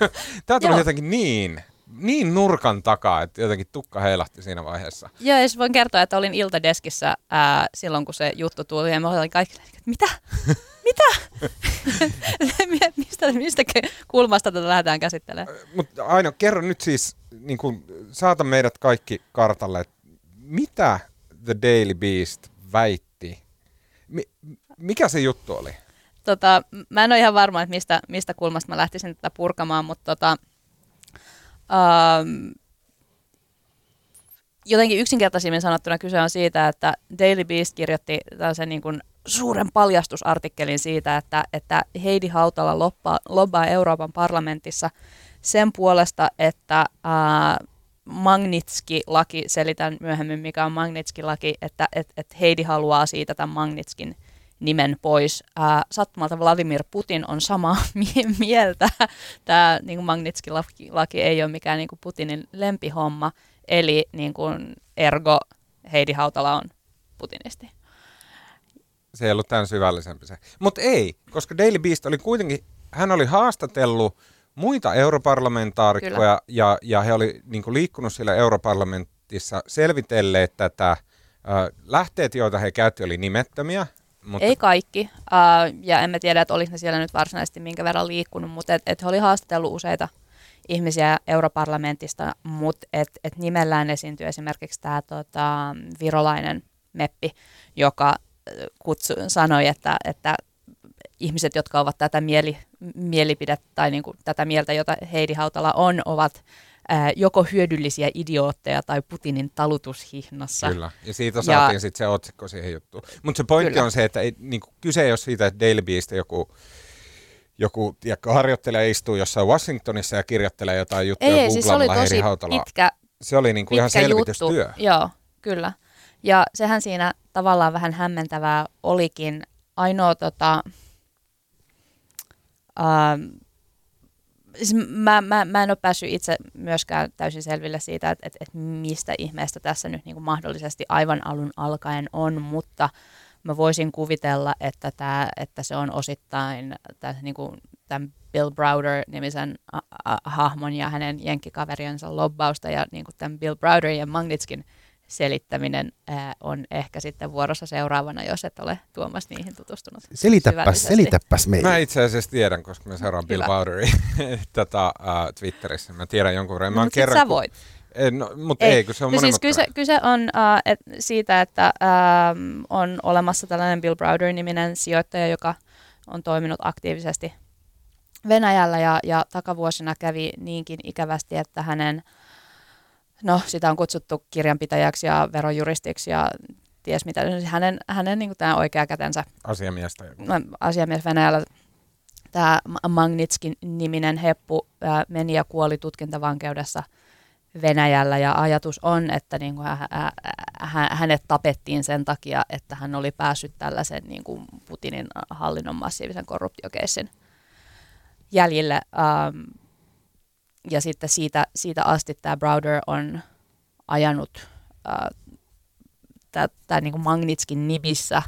Tämä tuli jotenkin niin niin nurkan takaa, että jotenkin tukka heilahti siinä vaiheessa. Joo, ja voin kertoa, että olin Iltadeskissä ää, silloin, kun se juttu tuli, ja mä olin kaikki, että mitä? Mitä? mistä, mistä kulmasta tätä lähdetään käsittelemään? Mutta Aino, kerro nyt siis, niin kun, saata meidät kaikki kartalle, että mitä The Daily Beast väitti? Mi- mikä se juttu oli? Tota, mä en ole ihan varma, että mistä, mistä kulmasta mä lähtisin tätä purkamaan, mutta tota, Um, jotenkin yksinkertaisimmin sanottuna kyse on siitä, että Daily Beast kirjoitti tällaisen niin kuin suuren paljastusartikkelin siitä, että, että Heidi Hautala loppaa, lobbaa Euroopan parlamentissa sen puolesta, että ää, Magnitski-laki, selitän myöhemmin mikä on Magnitski-laki, että et, et Heidi haluaa siitä tämän Magnitskin nimen pois. Ää, sattumalta Vladimir Putin on samaa mieltä. Tämä niin Magnitski-laki ei ole mikään niin kuin Putinin lempihomma, eli niin kuin ergo Heidi Hautala on putinisti. Se ei ollut tämän syvällisempi se. Mutta ei, koska Daily Beast oli kuitenkin, hän oli haastatellut muita europarlamentaarikkoja ja, ja he oli niin kuin liikkunut siellä europarlamentissa selvitelleet tätä. Äh, lähteet, joita he käytti, oli nimettömiä. Mutta... Ei kaikki, uh, ja emme tiedä, että oliko ne siellä nyt varsinaisesti minkä verran liikkunut, mutta et, et he oli haastatellut useita ihmisiä europarlamentista, mutta et, et nimellään esiintyi esimerkiksi tämä tota, virolainen meppi, joka kutsu, sanoi, että, että ihmiset, jotka ovat tätä mieli, mielipidettä tai niin kuin tätä mieltä, jota Heidi Hautala on, ovat ää, joko hyödyllisiä idiootteja tai Putinin talutushihnassa. Kyllä, ja siitä saatiin sitten se otsikko siihen juttuun. Mutta se pointti Kyllä. on se, että ei, niinku, kyse ei ole siitä, että Daily Beast joku joku tiedätkö, harjoittelija istuu jossain Washingtonissa ja kirjoittelee jotain juttuja Ei, siis se oli tosi pitkä, Se oli niinku ihan selvitystyö. Juttu. Joo, kyllä. Ja sehän siinä tavallaan vähän hämmentävää olikin. Ainoa tota, ähm, siis mä, mä, mä en ole päässyt itse myöskään täysin selville siitä, että, että, että mistä ihmeestä tässä nyt niin kuin mahdollisesti aivan alun alkaen on, mutta mä voisin kuvitella, että, tämä, että se on osittain tämä, niin kuin, tämän Bill Browder-nimisen hahmon ja hänen jenkkikaveriensa lobbausta ja niin kuin tämän Bill Browder ja Magnitskin selittäminen ää, on ehkä sitten vuorossa seuraavana, jos et ole Tuomas niihin tutustunut. Selitäpäs, selitäpäs meille. Mä itse asiassa tiedän, koska mä seuraan Bill Bowderia tota, uh, Twitterissä. Mä tiedän jonkun verran. No, kerran, sä voit. En, no, mutta ei, ei, kun se on no siis kyse, kyse on uh, et siitä, että uh, on olemassa tällainen Bill Browder-niminen sijoittaja, joka on toiminut aktiivisesti Venäjällä ja, ja takavuosina kävi niinkin ikävästi, että hänen no sitä on kutsuttu kirjanpitäjäksi ja verojuristiksi ja ties mitä. Hänen, hänen niin tämä oikea kätensä. Asiamiestä. Asiamies Venäjällä. Tämä Magnitskin niminen heppu ää, meni ja kuoli tutkintavankeudessa Venäjällä ja ajatus on, että niin kuin hä, hä, hänet tapettiin sen takia, että hän oli päässyt tällaisen niin kuin Putinin hallinnon massiivisen korruptiokeissin jäljille. Ähm, ja sitten siitä, siitä asti tämä Browder on ajanut äh, tämä niin Magnitskin nimissä äh,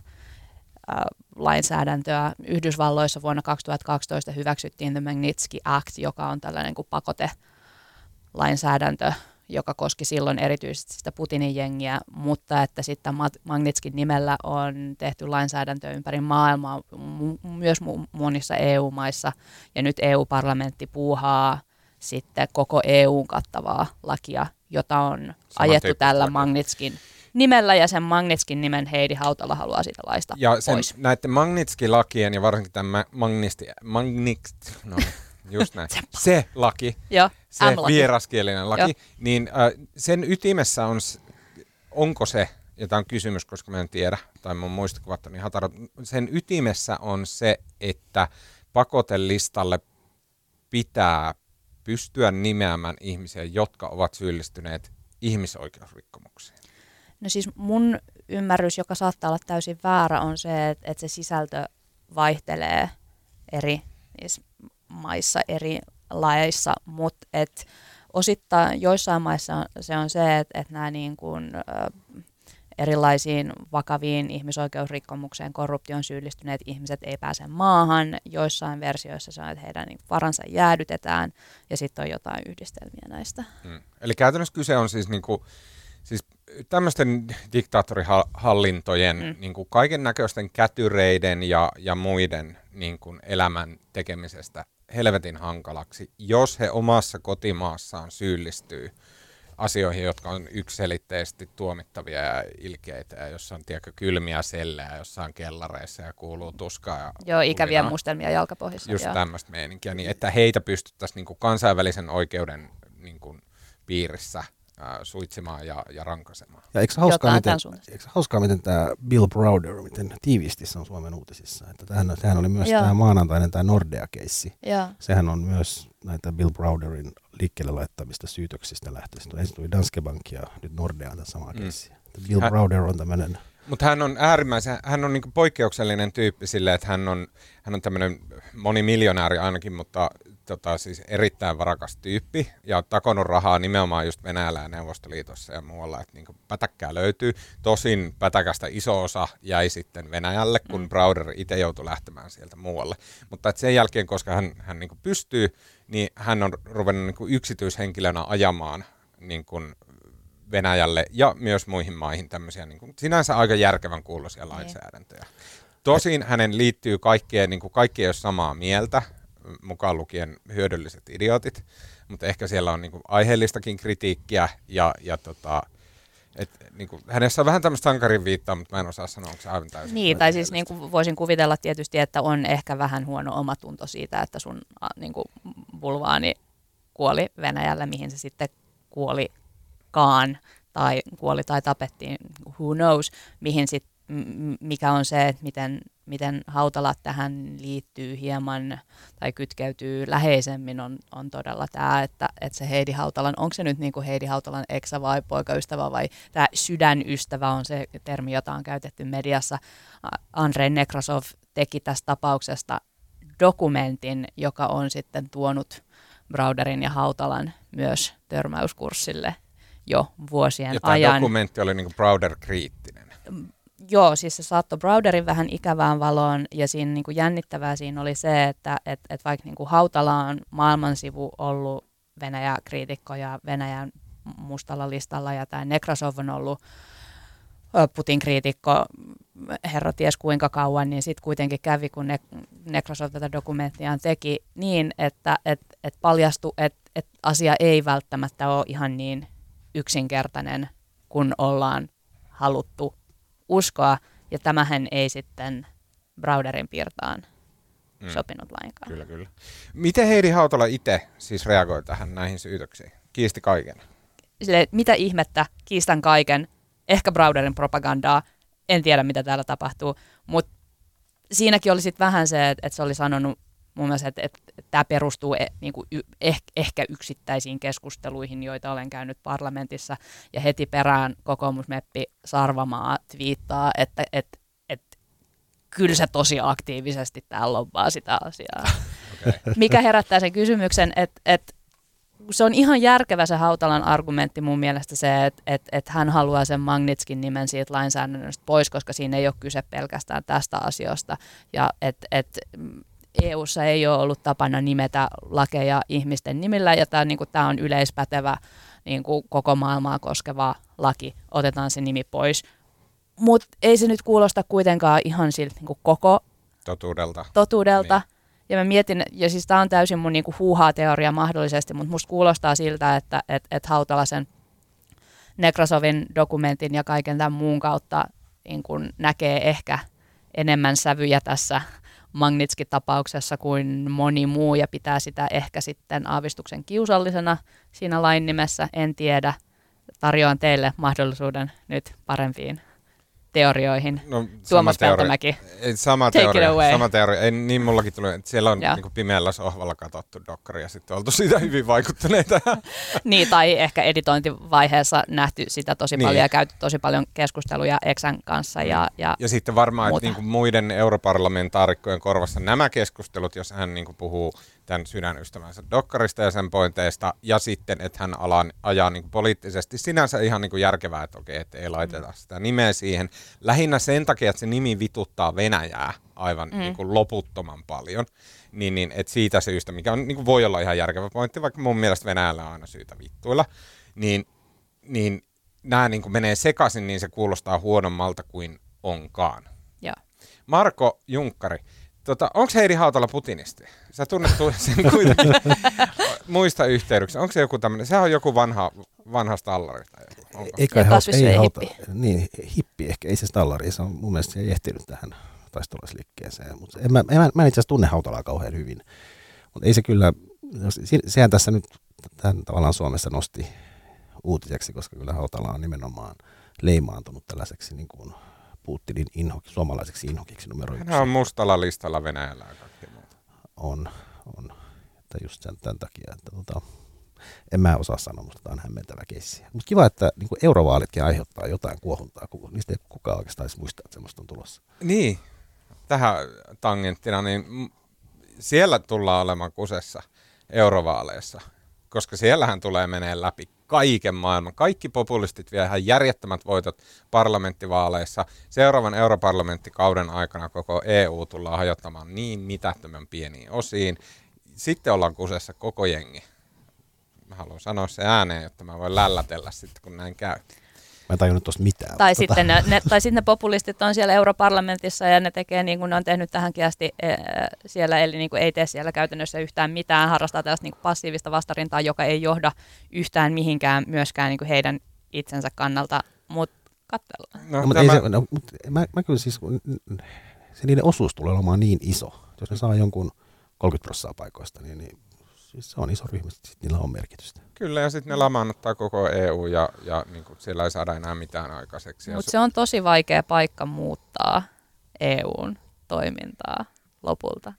lainsäädäntöä. Yhdysvalloissa vuonna 2012 hyväksyttiin The Magnitsky Act, joka on tällainen kuin pakote lainsäädäntö, joka koski silloin erityisesti sitä Putinin jengiä, mutta että sitten Magnitskin nimellä on tehty lainsäädäntö ympäri maailmaa, myös monissa EU-maissa, ja nyt EU-parlamentti puuhaa sitten koko EUn kattavaa lakia, jota on Saman ajettu tällä Magnitskin nimellä ja sen Magnitskin nimen Heidi Hautala haluaa siitä laista ja sen, pois. näiden Magnitski-lakien ja varsinkin tämä Magnisti, Magnitski, no just näin, se laki, Joo, se vieraskielinen laki, Joo. niin äh, sen ytimessä on, onko se, ja tämä on kysymys, koska mä en tiedä, tai mun muistikuvat on ihan tarot, sen ytimessä on se, että pakotelistalle pitää pystyä nimeämään ihmisiä, jotka ovat syyllistyneet ihmisoikeusrikkomuksiin. No siis mun ymmärrys, joka saattaa olla täysin väärä, on se, että, se sisältö vaihtelee eri maissa, eri laeissa, mutta et osittain joissain maissa se on se, että, että nämä niin kuin, erilaisiin vakaviin ihmisoikeusrikkomukseen, korruption syyllistyneet ihmiset ei pääse maahan. Joissain versioissa se on, että heidän niin varansa jäädytetään ja sitten on jotain yhdistelmiä näistä. Hmm. Eli käytännössä kyse on siis, niin kuin, siis tämmöisten diktaattorihallintojen mm. niin kuin kaiken näköisten kätyreiden ja, ja muiden niin kuin elämän tekemisestä helvetin hankalaksi, jos he omassa kotimaassaan syyllistyy asioihin, jotka on ykselitteisesti tuomittavia ja ilkeitä, ja jossa on tiedätkö, kylmiä sellejä jossain kellareissa ja kuuluu tuskaa. Ja joo, ikäviä kulinaa. mustelmia jalkapohjissa. Just tämmöistä meininkiä, niin että heitä pystyttäisiin niin kuin kansainvälisen oikeuden niin kuin, piirissä – suitsimaan ja, ja rankasemaan. Ja eikö hauskaa, miten, eikö hauskaa, miten tämä Bill Browder, miten tiivisti se on Suomen uutisissa. Että tämähän, sehän oli myös tämä maanantainen tämä Nordea-keissi. Sehän on myös näitä Bill Browderin liikkeelle laittamista syytöksistä lähtöisin. Ensin tuli Danske Bank ja nyt Nordea on tämä sama mm. keissi. Bill Hän, Browder on tämmöinen... Mutta hän on äärimmäisen, hän on niinku poikkeuksellinen tyyppi sille, että hän on, hän on tämmöinen monimiljonääri ainakin, mutta tota, siis erittäin varakas tyyppi ja takonut rahaa nimenomaan just Venäjällä ja Neuvostoliitossa ja muualla, että niin pätäkkää löytyy. Tosin pätäkästä iso osa jäi sitten Venäjälle, kun mm. Browder itse joutui lähtemään sieltä muualle. Mutta sen jälkeen, koska hän, hän niin pystyy, niin hän on ruvennut niin yksityishenkilönä ajamaan niin kuin Venäjälle ja myös muihin maihin tämmöisiä niin kuin, sinänsä aika järkevän kuuloisia niin. lainsäädäntöjä. Tosin hänen liittyy kaikkeen, niin kuin kaikki ei ole samaa mieltä, mukaan lukien hyödylliset idiotit, mutta ehkä siellä on niinku aiheellistakin kritiikkiä ja, ja tota, et, niinku, hänessä on vähän tämmöistä sankarin viittaa, mutta mä en osaa sanoa, onko se aivan täysin. Niin, tai siis niinku, voisin kuvitella tietysti, että on ehkä vähän huono omatunto siitä, että sun niinku, bulvaani kuoli Venäjällä, mihin se sitten kuolikaan, tai kuoli tai tapettiin, who knows, mihin sit, mikä on se, että miten miten Hautala tähän liittyy hieman tai kytkeytyy läheisemmin on, on todella tämä, että, että se Heidi Hautalan, onko se nyt niin kuin Heidi Hautalan eksä vai poikaystävä vai tämä sydänystävä on se termi, jota on käytetty mediassa. Andrei Nekrasov teki tästä tapauksesta dokumentin, joka on sitten tuonut Browderin ja Hautalan myös törmäyskurssille jo vuosien ja ajan. Ja dokumentti oli niin Browder-kriittinen joo, siis se saattoi Browderin vähän ikävään valoon ja siinä niin kuin jännittävää siinä oli se, että et, et vaikka niin kuin Hautala on maailmansivu ollut Venäjä-kriitikko ja Venäjän mustalla listalla ja tämä Nekrasov on ollut Putin-kriitikko herra ties kuinka kauan, niin sitten kuitenkin kävi, kun ne, Nekrasov tätä dokumenttia teki niin, että et, et paljastui, että et asia ei välttämättä ole ihan niin yksinkertainen, kun ollaan haluttu uskoa, ja tämähän ei sitten Browderin piirtaan mm. sopinut lainkaan. Kyllä, kyllä. Miten Heidi Hautala itse siis reagoi tähän näihin syytöksiin? Kiisti kaiken? Sille, mitä ihmettä, kiistan kaiken, ehkä Browderin propagandaa, en tiedä mitä täällä tapahtuu, mutta siinäkin oli sitten vähän se, että, että se oli sanonut mun mielestä, että, että, että tämä perustuu e, niin kuin y, eh, ehkä yksittäisiin keskusteluihin, joita olen käynyt parlamentissa, ja heti perään kokoomusmeppi Sarvamaa twiittaa, että, että, että kyllä se tosi aktiivisesti täällä lobbaa sitä asiaa. Okay. Mikä herättää sen kysymyksen, että, että se on ihan järkevä se Hautalan argumentti mun mielestä se, että, että, että hän haluaa sen Magnitskin nimen siitä lainsäädännöstä pois, koska siinä ei ole kyse pelkästään tästä asiasta. Ja että, että EU:ssa ei ole ollut tapana nimetä lakeja ihmisten nimillä ja tämä, niin kuin, tämä on yleispätevä niin kuin koko maailmaa koskeva laki, otetaan se nimi pois. Mutta ei se nyt kuulosta kuitenkaan ihan siltä niin kuin koko totuudelta. totuudelta. Niin. Ja mä mietin, ja siis tämä on täysin mun niinku huuhaa-teoria mahdollisesti, mutta musta kuulostaa siltä, että et, et Hautalasen Nekrasovin dokumentin ja kaiken tämän muun kautta niin kun näkee ehkä enemmän sävyjä tässä Magnitski-tapauksessa kuin moni muu ja pitää sitä ehkä sitten aavistuksen kiusallisena siinä lain nimessä, en tiedä. Tarjoan teille mahdollisuuden nyt parempiin teorioihin. No, Tuomas Peltomäki. Sama teoria, sama teoria. Ei, niin mullakin tuli, että siellä on niin pimeällä sohvalla katsottu dokkari ja sitten oltu siitä hyvin vaikuttuneita. niin, tai ehkä editointivaiheessa nähty sitä tosi niin. paljon ja käyty tosi paljon keskusteluja Eksän kanssa. Ja, ja, ja sitten varmaan, että niin muiden europarlamentaarikkojen korvassa nämä keskustelut, jos hän niin puhuu tämän sydänystävänsä dokkarista ja sen pointeista, ja sitten, että hän alan, ajaa niin kuin poliittisesti sinänsä ihan niin kuin järkevää, että okei, että ei laiteta mm. sitä nimeä siihen. Lähinnä sen takia, että se nimi vituttaa Venäjää aivan mm. niin kuin loputtoman paljon, niin, niin että siitä syystä, mikä on, niin kuin voi olla ihan järkevä pointti, vaikka mun mielestä Venäjällä on aina syytä vittuilla, niin, niin nämä niin kuin menee sekaisin, niin se kuulostaa huonommalta kuin onkaan. Ja. Marko Junkkari, Tota, onko Heidi Hautala putinisti? Sä tunnet sen kuitenkin muista yhteydeksi. Onko se joku tämmöinen, sehän on joku vanha, vanha stallari tai joku. Onko? Eikä ei hauta, niin, hippi ehkä, ei se stallari, se on mun mielestä se ehtinyt tähän taistolaisliikkeeseen. Mutta en, mä, en, mä, mä en itse asiassa tunne Hautalaa kauhean hyvin. Mutta ei se kyllä, sehän tässä nyt tämän tavallaan Suomessa nosti uutiseksi, koska kyllä Hautala on nimenomaan leimaantunut tällaiseksi niin kuin Putinin inhoki, suomalaiseksi inhokiksi numero yksi. Hän on mustalla listalla Venäjällä kaikki muuta. On, on. Että just sen, tämän takia, että tota, en mä osaa sanoa, mutta tämä on hämmentävä keissi. Mutta kiva, että niin eurovaalitkin aiheuttaa jotain kuohuntaa, kun niistä ei kukaan oikeastaan edes muista, että semmoista on tulossa. Niin, tähän tangenttina, niin siellä tullaan olemaan kusessa eurovaaleissa, koska siellähän tulee menee läpi kaiken maailman. Kaikki populistit vie ihan järjettömät voitot parlamenttivaaleissa. Seuraavan europarlamenttikauden aikana koko EU tullaan hajottamaan niin mitättömän pieniin osiin. Sitten ollaan kusessa koko jengi. Mä haluan sanoa se ääneen, jotta mä voin lällätellä sitten, kun näin käy. Mä en tajunnut tuosta mitään. Tai, tota. sitten ne, ne, tai sitten ne populistit on siellä europarlamentissa ja ne tekee niin kuin ne on tehnyt tähänkin asti e, siellä, eli niin kuin ei tee siellä käytännössä yhtään mitään, harrastaa tällaista niin kuin passiivista vastarintaa, joka ei johda yhtään mihinkään myöskään niin kuin heidän itsensä kannalta, mutta katsellaan. No, no, mutta tämä... ei se, no, mutta mä, mä kyllä siis, se niiden osuus tulee olemaan niin iso, jos ne saa jonkun 30 prosenttia paikoista, niin, niin siis se on iso ryhmä, sitten niillä on merkitystä. Kyllä, ja sitten ne lamaannuttaa koko EU ja, ja niin kuin siellä ei saada enää mitään aikaiseksi. Mutta se on tosi vaikea paikka muuttaa EUn toimintaa lopulta.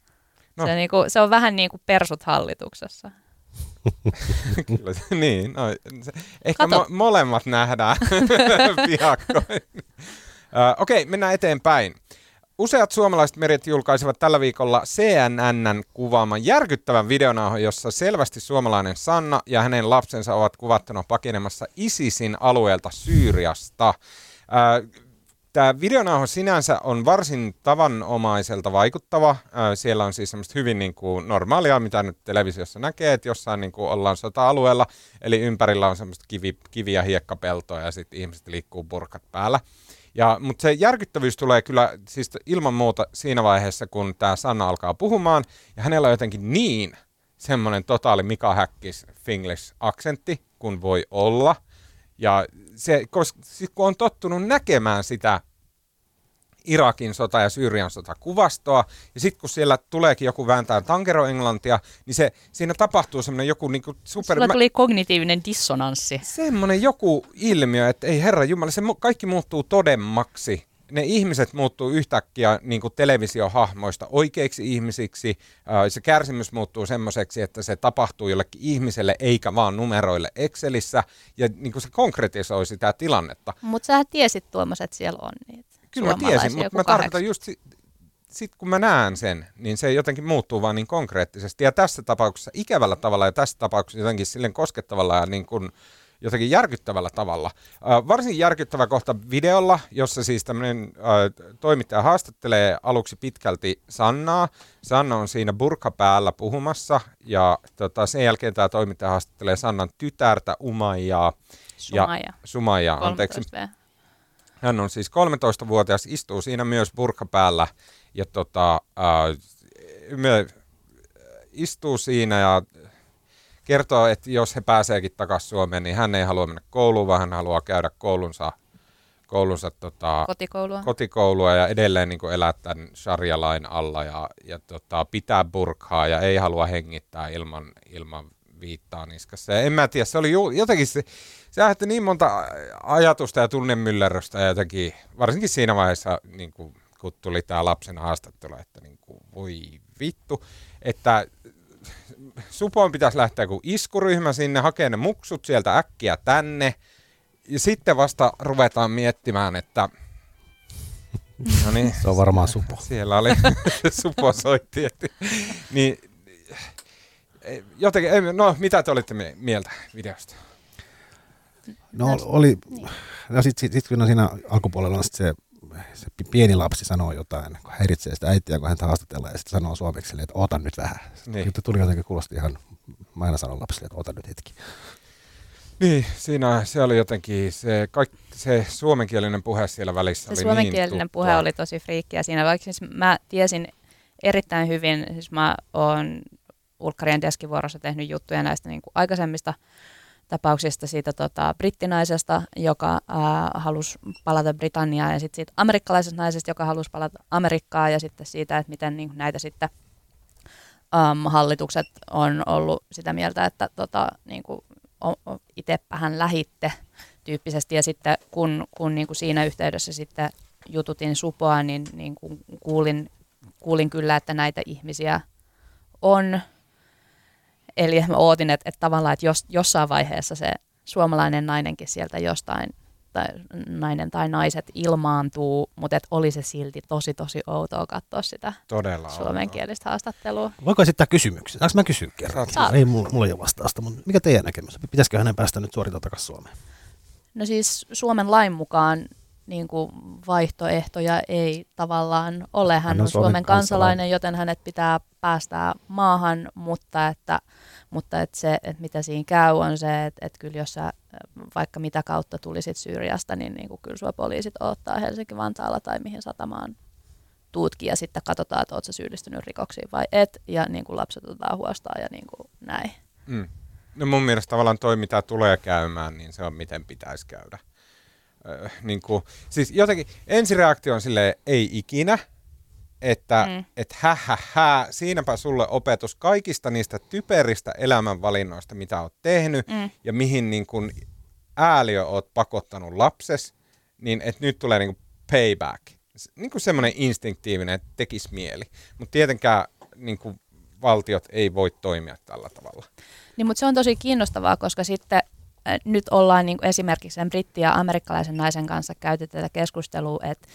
No. Se, niin kuin, se on vähän niin kuin persut hallituksessa. Kyllä, niin. No, se, ehkä mo- molemmat nähdään piakkoin. uh, Okei, okay, mennään eteenpäin. Useat suomalaiset mediat julkaisivat tällä viikolla CNNn kuvaaman järkyttävän videonauhan, jossa selvästi suomalainen Sanna ja hänen lapsensa ovat kuvattuna pakenemassa ISISin alueelta Syyriasta. Tämä videonauha sinänsä on varsin tavanomaiselta vaikuttava. Siellä on siis semmoista hyvin niin kuin normaalia, mitä nyt televisiossa näkee, että jossain niin kuin ollaan sota-alueella, eli ympärillä on semmoista kivi, kivi- ja hiekkapeltoa ja sitten ihmiset liikkuu burkat päällä. Ja, mutta se järkyttävyys tulee kyllä siis ilman muuta siinä vaiheessa, kun tämä Sanna alkaa puhumaan, ja hänellä on jotenkin niin semmoinen totaali Mika Häkkis Finglish aksentti, kun voi olla. Ja se, koska, kun on tottunut näkemään sitä Irakin sota ja Syyrian sota kuvastoa, ja sitten kun siellä tuleekin joku vääntää tankeroenglantia, niin se, siinä tapahtuu semmoinen joku niinku super... Sulla tuli kognitiivinen dissonanssi. Semmoinen joku ilmiö, että ei herra Jumala, se kaikki muuttuu todemmaksi. Ne ihmiset muuttuu yhtäkkiä niin kuin televisiohahmoista oikeiksi ihmisiksi. Se kärsimys muuttuu semmoiseksi, että se tapahtuu jollekin ihmiselle eikä vaan numeroille Excelissä. Ja niin kuin se konkretisoi sitä tilannetta. Mutta sä tiesit Tuomas, että siellä on niitä. Kyllä mä tiesin, mutta mä tarkoitan just si- sit kun mä näen sen, niin se jotenkin muuttuu vaan niin konkreettisesti. Ja tässä tapauksessa ikävällä tavalla ja tässä tapauksessa jotenkin silleen koskettavalla ja niin kuin, jotenkin järkyttävällä tavalla. Äh, varsin järkyttävä kohta videolla, jossa siis tämmöinen äh, toimittaja haastattelee aluksi pitkälti Sannaa. Sanna on siinä burka päällä puhumassa ja tota, sen jälkeen tämä toimittaja haastattelee Sannan tytärtä Umaijaa. Sumaja. Ja, Sumaja, anteeksi. Hän on siis 13-vuotias, istuu siinä myös burka päällä ja tota, äh, me, istuu siinä ja kertoo, että jos he pääseekin takaisin Suomeen, niin hän ei halua mennä kouluun, vaan hän haluaa käydä koulunsa, koulunsa tota, kotikoulua. kotikoulua ja edelleen niin elää tämän sharia-lain alla ja, ja tota, pitää burkhaa ja ei halua hengittää ilman, ilman viittaa niskassa. Ja en mä tiedä, se oli ju, jotenkin se, se aiheutti niin monta ajatusta ja tunnemyllerrystä ja jotenkin, varsinkin siinä vaiheessa, niin kuin, kun tuli tämä lapsen haastattelu, että niin kuin, voi vittu, että Supoon pitäisi lähteä kuin iskuryhmä sinne, hakea ne muksut sieltä äkkiä tänne. Ja sitten vasta ruvetaan miettimään, että... No niin, se on varmaan Supo. Siellä oli, Supo soitti. Että, niin, jotenkin, no mitä te olitte mieltä videosta? No oli, no sitten sit, sit, kun siinä alkupuolella on sit se se pieni lapsi sanoo jotain, kun häiritsee sitä äitiä, kun häntä haastatellaan, ja sitten sanoo suomeksi, että ota nyt vähän. Niin. Tuli jotenkin kuulosti ihan, mä aina sanon lapsille, että ota nyt hetki. Niin, siinä se oli jotenkin, se, kaik, se suomenkielinen puhe siellä välissä se oli niin suomenkielinen niin puhe oli tosi friikkiä siinä, vaikka siis mä tiesin erittäin hyvin, siis mä oon Ulkkarien deskivuorossa tehnyt juttuja näistä niin kuin aikaisemmista tapauksista siitä tota, brittinaisesta, joka ää, halusi palata Britanniaan ja sitten siitä amerikkalaisesta naisesta, joka halusi palata Amerikkaan ja sitten siitä, että miten niin, näitä sitten äm, hallitukset on ollut sitä mieltä, että tota, niin kuin, itsepähän lähitte tyyppisesti. Ja sitten kun, kun niin kuin siinä yhteydessä sitten jututin supoa, niin, niin kuin kuulin, kuulin kyllä, että näitä ihmisiä on Eli mä ootin, että, että tavallaan, että jos, jossain vaiheessa se suomalainen nainenkin sieltä jostain, tai nainen tai naiset ilmaantuu, mutta että oli se silti tosi tosi outoa katsoa sitä Todella suomenkielistä haastattelua. Voiko esittää kysymyksiä? Saanko mä kysyä kerran? Saat. Ei, mulla, mulla ei ole vastausta, mutta mikä teidän näkemys? Pitäisikö hänen päästä nyt suorita takaisin Suomeen? No siis Suomen lain mukaan niin kuin vaihtoehtoja ei tavallaan ole. Hän, hän on Suomen, Suomen kansalainen, joten hänet pitää päästää maahan, mutta että, mutta että se, että mitä siinä käy, on se, että, että kyllä jos sä vaikka mitä kautta tulisit Syyriasta, niin, niin kuin kyllä sua poliisit ottaa Helsinki-Vantaalla tai mihin satamaan tuutkin ja sitten katsotaan, että oletko syyllistynyt rikoksiin vai et, ja niin kuin lapset otetaan huostaan ja niin kuin näin. Mm. No mun mielestä tavallaan toi, mitä tulee käymään, niin se on miten pitäisi käydä äh, niin kuin, siis jotenkin ensireaktio on silleen, ei ikinä, että mm. et hä, hä, hä, siinäpä sulle opetus kaikista niistä typeristä elämänvalinnoista, mitä oot tehnyt mm. ja mihin niin kuin ääliö oot pakottanut lapses, niin että nyt tulee niin kuin payback. Niin kuin semmoinen instinktiivinen, että tekisi mieli. Mutta tietenkään niin kuin valtiot ei voi toimia tällä tavalla. Niin, mutta se on tosi kiinnostavaa, koska sitten nyt ollaan niin esimerkiksi sen britti- ja amerikkalaisen naisen kanssa käyty tätä keskustelua, että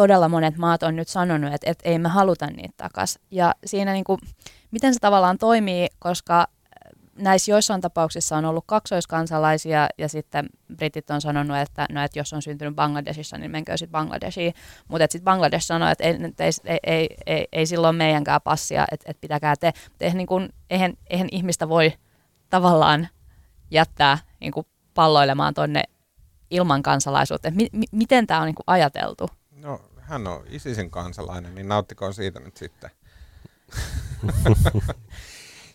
todella monet maat on nyt sanonut, että, että ei me haluta niitä takaisin. Ja siinä niin kuin, miten se tavallaan toimii, koska näissä joissain tapauksissa on ollut kaksoiskansalaisia ja sitten britit on sanonut, että, no, että jos on syntynyt Bangladesissa, niin menkö sitten Bangladeshiin. Mutta sitten Bangladesh sanoi, että ei, ei, ei, ei, ei silloin meidänkään passia, että, että pitäkää te. Mutta eihän, niin kuin, eihän, eihän ihmistä voi tavallaan jättää niin kuin palloilemaan tuonne ilman kansalaisuutta. Mi- mi- miten tämä on niin kuin ajateltu? Hän on ISISin kansalainen, niin nauttikoon siitä nyt sitten.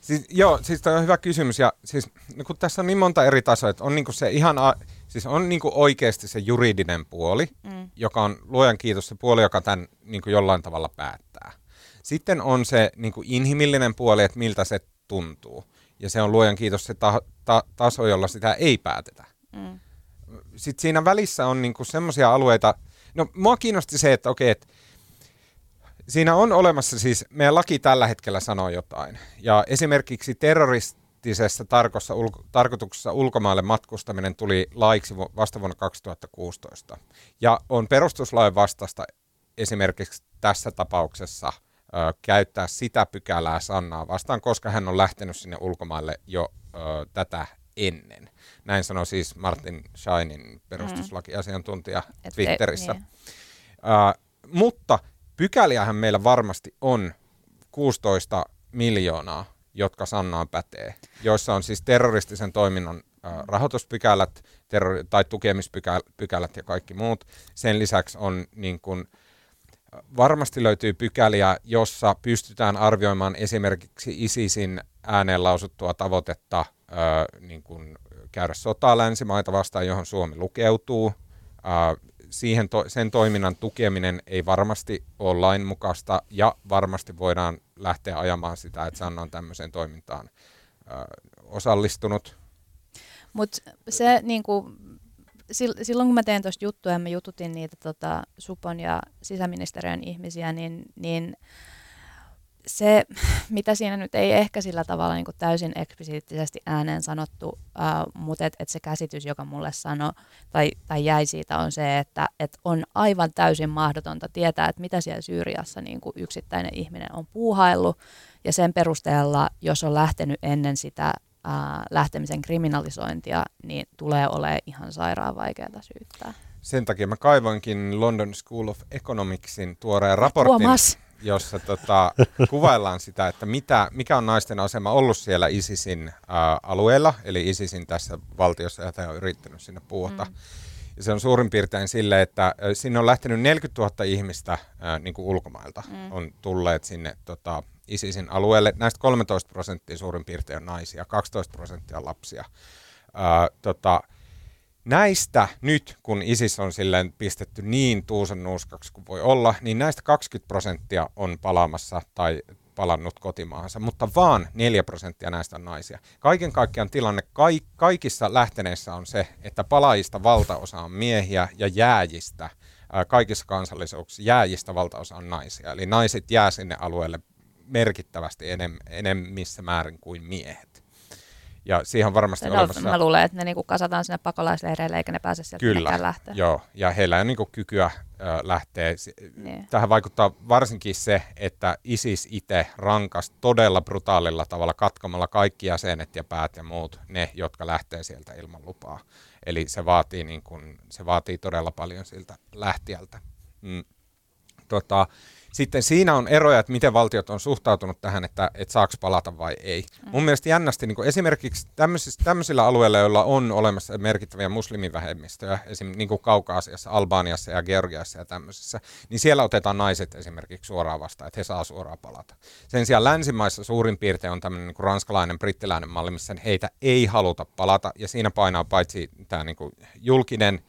siis, joo, siis tämä on hyvä kysymys. Ja siis, no kun tässä on niin monta eri tasoa, että on niinku se ihan, a, siis on niinku oikeasti se juridinen puoli, mm. joka on luojan kiitos se puoli, joka tämän niinku jollain tavalla päättää. Sitten on se niinku inhimillinen puoli, että miltä se tuntuu. Ja se on luojan kiitos se ta- ta- taso, jolla sitä ei päätetä. Mm. Sitten siinä välissä on niinku semmoisia alueita, no mua kiinnosti se, että okei, että siinä on olemassa siis, meidän laki tällä hetkellä sanoo jotain. Ja esimerkiksi terroristisessa tarkossa, ulko, tarkoituksessa ulkomaille matkustaminen tuli laiksi vasta vuonna 2016. Ja on perustuslain vastasta esimerkiksi tässä tapauksessa – käyttää sitä pykälää Sannaa vastaan, koska hän on lähtenyt sinne ulkomaille jo ö, tätä ennen. Näin sanoi siis Martin Scheinin perustuslakiasiantuntija mm. Twitterissä. Niin. Uh, mutta pykäliähän meillä varmasti on 16 miljoonaa, jotka Sannaan pätee, joissa on siis terroristisen toiminnan rahoituspykälät terrori- tai tukemispykälät ja kaikki muut. Sen lisäksi on niin kuin, varmasti löytyy pykäliä, jossa pystytään arvioimaan esimerkiksi ISISin ääneen lausuttua tavoitetta ö, niin kuin käydä sotaa länsimaita vastaan, johon Suomi lukeutuu. Siihen to, sen toiminnan tukeminen ei varmasti ole lainmukaista ja varmasti voidaan lähteä ajamaan sitä, että Sanna on tämmöiseen toimintaan osallistunut. Mutta se niinku, silloin kun mä tein tuosta juttuja ja mä jututin niitä tota, Supon ja sisäministeriön ihmisiä, niin, niin se, mitä siinä nyt ei ehkä sillä tavalla niin kuin täysin eksplisiittisesti ääneen sanottu, äh, mutta et, et se käsitys, joka mulle sanoi tai, tai jäi siitä, on se, että et on aivan täysin mahdotonta tietää, että mitä siellä Syyriassa niin kuin yksittäinen ihminen on puuhaillut, ja sen perusteella, jos on lähtenyt ennen sitä ää, lähtemisen kriminalisointia, niin tulee olemaan ihan sairaan vaikeaa syyttää. Sen takia mä kaivoinkin London School of Economicsin tuoreen raportin, Tuomas. jossa tota, kuvaillaan sitä, että mitä, mikä on naisten asema ollut siellä ISISin ää, alueella, eli ISISin tässä valtiossa, jota on yrittänyt sinne puuta. Mm. Ja se on suurin piirtein sille, että sinne on lähtenyt 40 000 ihmistä ää, niin kuin ulkomailta, mm. on tulleet sinne tota, ISISin alueelle. Näistä 13 prosenttia suurin piirtein on naisia, 12 prosenttia lapsia. Ää, tota, näistä nyt, kun ISIS on silleen pistetty niin tuusen nuuskaksi kuin voi olla, niin näistä 20 prosenttia on palaamassa tai palannut kotimaahansa, mutta vaan 4 prosenttia näistä on naisia. Kaiken kaikkiaan tilanne ka- kaikissa lähteneissä on se, että palaajista valtaosa on miehiä ja jääjistä, ää, kaikissa kansallisuuksissa jääjistä valtaosa on naisia. Eli naiset jää sinne alueelle merkittävästi enem, enemmissä määrin kuin miehet. Ja siihen on varmasti no, olemassa... Mä luulen, että ne niinku kasataan sinne pakolaisleireille eikä ne pääse sieltä Kyllä, lähteä. joo. Ja heillä on niinku kykyä ö, lähteä. Niin. Tähän vaikuttaa varsinkin se, että ISIS itse rankas todella brutaalilla tavalla katkomalla kaikki jäsenet ja päät ja muut, ne, jotka lähtee sieltä ilman lupaa. Eli se vaatii, niin kun, se vaatii todella paljon siltä lähtijältä. Mm. Tota, sitten siinä on eroja, että miten valtiot on suhtautunut tähän, että, että saako palata vai ei. Mm. Mun mielestä jännästi niin esimerkiksi tämmöisillä alueilla, joilla on olemassa merkittäviä muslimivähemmistöjä, esimerkiksi niin kuin Kaukaasiassa, Albaniassa ja Georgiassa ja tämmöisissä, niin siellä otetaan naiset esimerkiksi suoraan vastaan, että he saa suoraan palata. Sen sijaan länsimaissa suurin piirtein on tämmöinen niin kuin ranskalainen, brittiläinen malli, missä heitä ei haluta palata, ja siinä painaa paitsi tämä niin kuin julkinen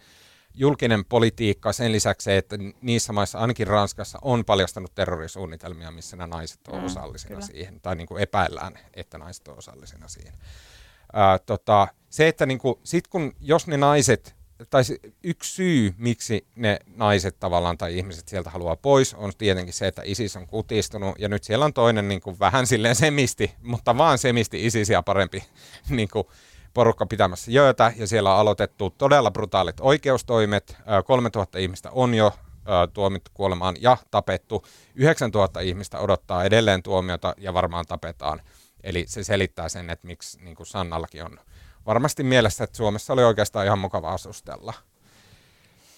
julkinen politiikka sen lisäksi, että niissä maissa, ainakin Ranskassa, on paljastanut terrorisuunnitelmia, missä nämä naiset ovat mm, osallisena kyllä. siihen, tai niin kuin epäillään, että naiset ovat osallisena siihen. Ää, tota, se, että niin kuin, sit kun, jos ne naiset, tai yksi syy, miksi ne naiset tavallaan tai ihmiset sieltä haluaa pois, on tietenkin se, että ISIS on kutistunut, ja nyt siellä on toinen niin kuin vähän silleen semisti, mutta vaan semisti ISISia parempi niin kuin, porukka pitämässä jöötä ja siellä on aloitettu todella brutaalit oikeustoimet. 3000 ihmistä on jo tuomittu kuolemaan ja tapettu. 9000 ihmistä odottaa edelleen tuomiota ja varmaan tapetaan. Eli se selittää sen, että miksi niin kuin Sannallakin on varmasti mielessä, että Suomessa oli oikeastaan ihan mukava asustella.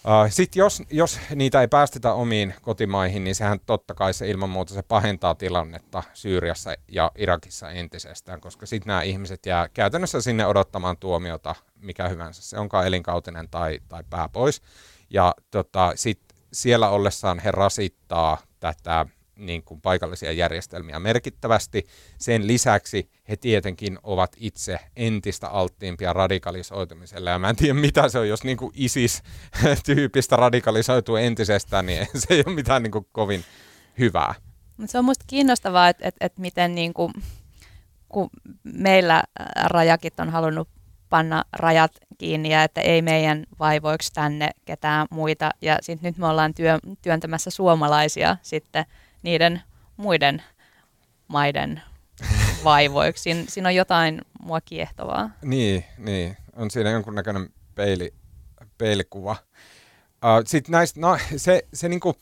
Uh, Sitten jos, jos niitä ei päästetä omiin kotimaihin, niin sehän totta kai se ilman muuta se pahentaa tilannetta Syyriassa ja Irakissa entisestään, koska sitten nämä ihmiset jää käytännössä sinne odottamaan tuomiota, mikä hyvänsä se onkaan elinkautinen tai, tai pää pois. Ja tota, sitten siellä ollessaan he rasittaa tätä niin kuin paikallisia järjestelmiä merkittävästi. Sen lisäksi he tietenkin ovat itse entistä alttiimpia radikalisoitumiselle. Ja mä en tiedä, mitä se on, jos niin kuin ISIS-tyypistä radikalisoituu entisestään, niin se ei ole mitään niin kuin kovin hyvää. Se on minusta kiinnostavaa, että, että, että miten niin kuin, kun meillä rajakit on halunnut panna rajat kiinni ja että ei meidän vaivoiksi tänne ketään muita. Ja sitten nyt me ollaan työ, työntämässä suomalaisia sitten niiden muiden maiden vaivoiksi. Siin, siinä on jotain mua kiehtovaa. Niin, niin. on siinä jonkunnäköinen peili, peilikuva. Uh, Sitten näistä, no, se, se niinku,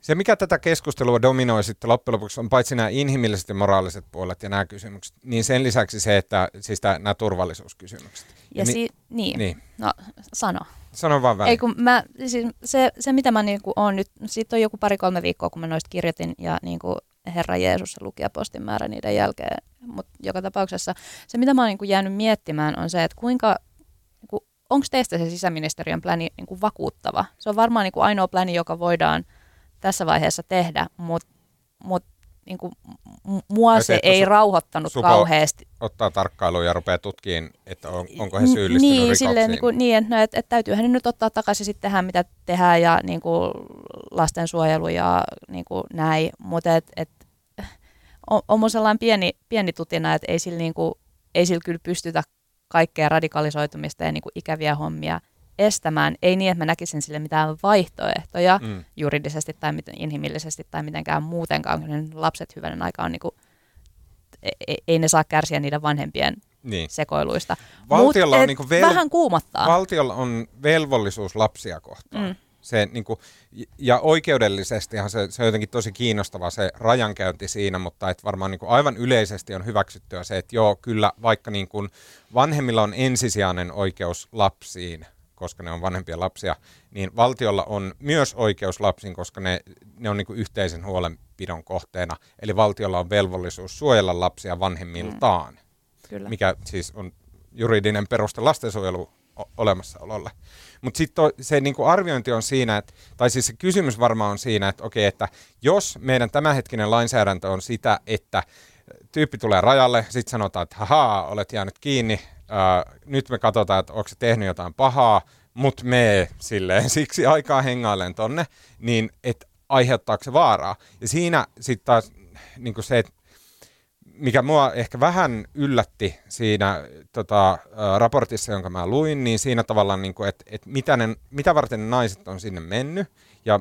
Se, mikä tätä keskustelua dominoi sitten loppujen lopuksi, on paitsi nämä inhimilliset ja moraaliset puolet ja nämä kysymykset, niin sen lisäksi se, että siis tämä, nämä turvallisuuskysymykset. Ja, ja si- niin. niin, no sano. Sano vaan väliin. Ei kun mä, siis se, se mitä mä niinku on nyt, siitä on joku pari-kolme viikkoa, kun mä noista kirjoitin ja niinku Herra Jeesus lukijapostin määrä niiden jälkeen, mutta joka tapauksessa se, mitä mä oon niinku jäänyt miettimään, on se, että kuinka niinku, onko teistä se sisäministeriön pläni niinku vakuuttava? Se on varmaan niinku ainoa pläni, joka voidaan tässä vaiheessa tehdä, mutta mut, niin kuin, mua se ei rauhoittanut Supo kauheasti. ottaa tarkkailuun ja rupeaa tutkimaan, että on, onko he syyllistynyt niin, rikoksiin. Silleen, niin, kuin, niin että, no, että, että täytyyhän nyt ottaa takaisin sitten tehdä, mitä tehdään ja niin kuin, lastensuojelu ja niin kuin, näin, mutta et, et, on, on sellainen pieni, pieni tutina, että ei sillä, niin kuin, ei sillä kyllä pystytä kaikkea radikalisoitumista ja niin kuin, ikäviä hommia estämään. Ei niin, että mä näkisin sille mitään vaihtoehtoja mm. juridisesti tai inhimillisesti tai mitenkään muutenkaan, kun lapset hyvänen aika on niin kuin, ei, ei ne saa kärsiä niiden vanhempien niin. sekoiluista. Valtiolla Mut, on niin vel- vähän kuumottaa. Valtiolla on velvollisuus lapsia kohtaan. Mm. Se, niin kuin, ja oikeudellisestihan se, se on jotenkin tosi kiinnostava se rajankäynti siinä, mutta et varmaan niin kuin aivan yleisesti on hyväksyttyä se, että joo, kyllä vaikka niin kuin vanhemmilla on ensisijainen oikeus lapsiin, koska ne on vanhempia lapsia, niin valtiolla on myös oikeus lapsiin, koska ne, ne on niin yhteisen huolenpidon kohteena. Eli valtiolla on velvollisuus suojella lapsia vanhemmiltaan, mm. Kyllä. mikä siis on juridinen peruste lastensuojelu olemassaololle. Mutta sitten se niinku arviointi on siinä, että, tai siis se kysymys varmaan on siinä, että okei, että jos meidän tämänhetkinen lainsäädäntö on sitä, että tyyppi tulee rajalle, sitten sanotaan, että haha, olet jäänyt kiinni, ää, nyt me katsotaan, että onko se tehnyt jotain pahaa, mutta me silleen siksi aikaa hengailen tonne, niin että aiheuttaako se vaaraa. Ja siinä sitten taas niin se, että mikä mua ehkä vähän yllätti siinä tota, raportissa, jonka mä luin, niin siinä tavallaan, niin että, että mitä, mitä varten ne naiset on sinne mennyt. Ja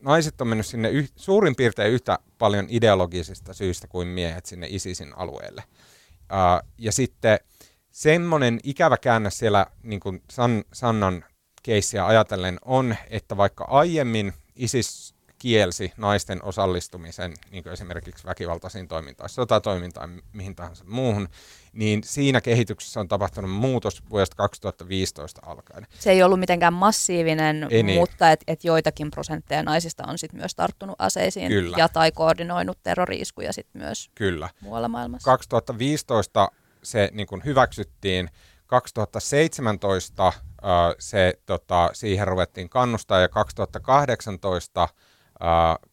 naiset on mennyt sinne yh, suurin piirtein yhtä paljon ideologisista syistä kuin miehet sinne ISISin alueelle. Ja sitten semmoinen ikävä käännös siellä niin kuin San, Sannan keissiä ajatellen on, että vaikka aiemmin ISIS kielsi naisten osallistumisen niin kuin esimerkiksi väkivaltaisiin toimintaan, sotatoimintaan, mihin tahansa muuhun, niin siinä kehityksessä on tapahtunut muutos vuodesta 2015 alkaen. Se ei ollut mitenkään massiivinen, ei niin. mutta et, et joitakin prosentteja naisista on sit myös tarttunut aseisiin Kyllä. ja tai koordinoinut terroriiskuja sit myös Kyllä. muualla maailmassa. 2015 se niin kuin hyväksyttiin, 2017 se, tota, siihen ruvettiin kannustaa ja 2018 uh,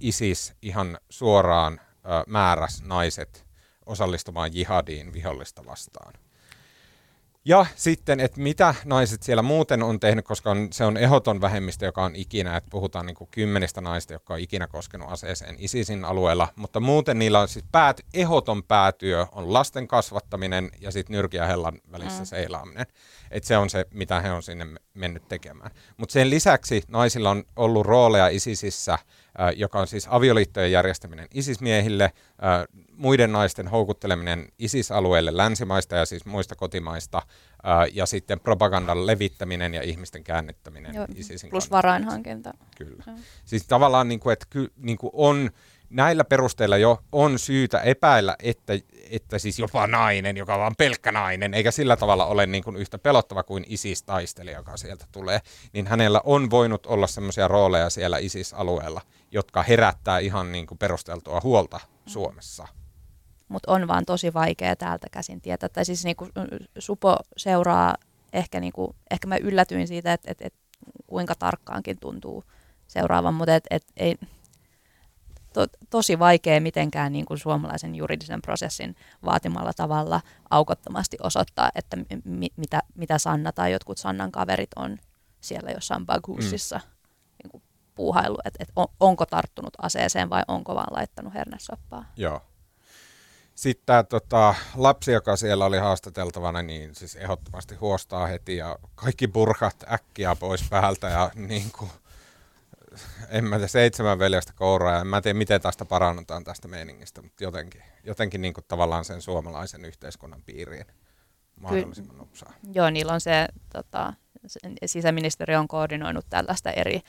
ISIS ihan suoraan uh, määräs naiset osallistumaan jihadiin vihollista vastaan. Ja sitten, että mitä naiset siellä muuten on tehnyt, koska on, se on ehoton vähemmistö, joka on ikinä, että puhutaan niin kuin kymmenistä naista, jotka on ikinä koskenut aseeseen ISISin alueella, mutta muuten niillä on siis päät, ehoton päätyö on lasten kasvattaminen ja sitten nyrkiä hellan välissä mm. seilaaminen. Et se on se, mitä he on sinne mennyt tekemään. Mutta sen lisäksi naisilla on ollut rooleja ISISissä, joka on siis avioliittojen järjestäminen ISIS-miehille, muiden naisten houkutteleminen ISIS-alueelle länsimaista ja siis muista kotimaista, ja sitten propagandan levittäminen ja ihmisten käännettäminen Joo, ISISin Plus varainhankinta. Kyllä. Joo. Siis tavallaan, niin kuin, että niin kuin on näillä perusteilla jo on syytä epäillä, että, että siis jopa nainen, joka on vain pelkkä nainen, eikä sillä tavalla ole niin kuin yhtä pelottava kuin ISIS-taistelija, joka sieltä tulee, niin hänellä on voinut olla semmoisia rooleja siellä ISIS-alueella, jotka herättää ihan niin kuin perusteltua huolta Suomessa. Mutta on vaan tosi vaikea täältä käsin tietää. Tai siis niin kuin Supo seuraa, ehkä, niin kuin, ehkä mä yllätyin siitä, että, että, että kuinka tarkkaankin tuntuu seuraavan, mutta et, et, ei, to, tosi vaikea mitenkään niin kuin suomalaisen juridisen prosessin vaatimalla tavalla aukottomasti osoittaa, että mi, mitä, mitä Sanna tai jotkut Sannan kaverit on siellä jossain Bagusissa mm. niin kuin puuhailu, että, että on, onko tarttunut aseeseen vai onko vaan laittanut hernesoppaa. Joo. Sitten tämä tota, lapsi, joka siellä oli haastateltavana, niin siis ehdottomasti huostaa heti ja kaikki burhat äkkiä pois päältä ja niin kuin, en mä tiedä, seitsemän veljestä kouraa ja en mä tiedä, miten tästä parannutaan tästä meiningistä, mutta jotenkin, jotenkin niin kuin tavallaan sen suomalaisen yhteiskunnan piiriin mahdollisimman Ky- nopsaa. Joo, niillä on se, tota, sisäministeriö on koordinoinut tällaista eri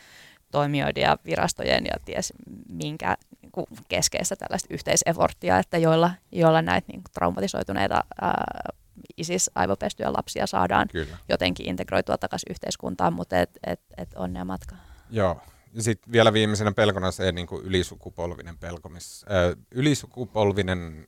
toimijoiden ja virastojen ja ties minkä niin kuin keskeistä tällaista yhteiseforttia, että joilla, joilla näitä niin kuin traumatisoituneita ää, ISIS-aivopestyjä lapsia saadaan Kyllä. jotenkin integroitua takaisin yhteiskuntaan, mutta et, et, et onnea matka. Joo. Sitten vielä viimeisenä pelkona se niin kuin ylisukupolvinen pelko, miss, äh, ylisukupolvinen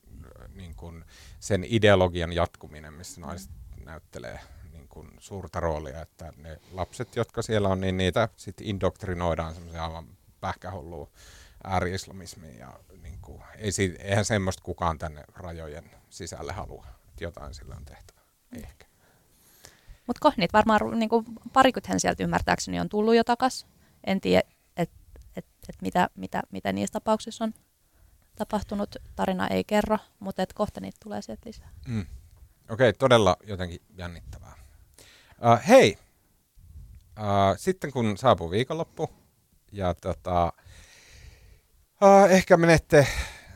niin kuin sen ideologian jatkuminen, missä naiset näyttelee niin kuin suurta roolia, että ne lapset, jotka siellä on, niin niitä sitten indoktrinoidaan semmoisia aivan pähkähullua ääri-islamismiin ja niin kuin, ei, eihän semmoista kukaan tänne rajojen sisälle halua, että jotain sillä on tehtävä, ehkä. Mutta kohnit varmaan niin parikymmentä sieltä ymmärtääkseni on tullut jo takas. En tiedä, että et, et mitä, mitä, mitä niissä tapauksissa on tapahtunut. Tarina ei kerro, mutta et kohta niitä tulee sieltä lisää. Mm. Okei, okay, todella jotenkin jännittävää. Uh, hei, uh, sitten kun saapuu viikonloppu ja tota, uh, ehkä menette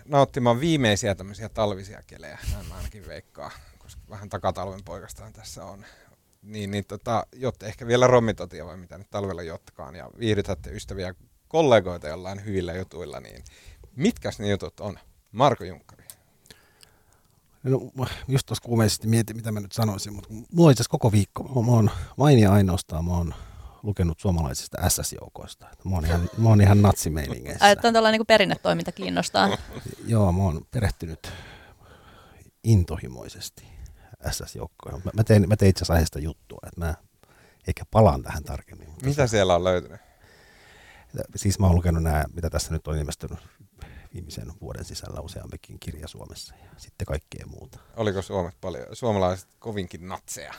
nauttimaan viimeisiä tämmöisiä talvisia kelejä, näin mä ainakin veikkaa, koska vähän takatalven poikastaan tässä on. Niin, niin tota, jotte ehkä vielä rommitotia vai mitä nyt talvella jotkaan ja viihdytätte ystäviä kollegoita jollain hyvillä jutuilla, niin mitkäs ne jutut on? Marko Junkkari. No, just tuossa kuumeisesti mietin, mitä mä nyt sanoisin, mutta mulla itse koko viikko, mä, mä oon vain ja ainoastaan, mä oon lukenut suomalaisista SS-joukoista. Mä oon ihan, mä oon ihan natsimeiningeissä. Että on tällainen niin perinnetoiminta kiinnostaa. Joo, mä oon perehtynyt intohimoisesti SS-joukkoihin. Mä, mä, tein, mä tein itse asiassa aiheesta juttua, että mä ehkä palaan tähän tarkemmin. Mitä siellä on löytynyt? Siis mä oon lukenut nämä, mitä tässä nyt on ilmestynyt viimeisen vuoden sisällä useampikin kirja Suomessa ja sitten kaikkea muuta. Oliko Suomessa paljon, suomalaiset kovinkin natseja?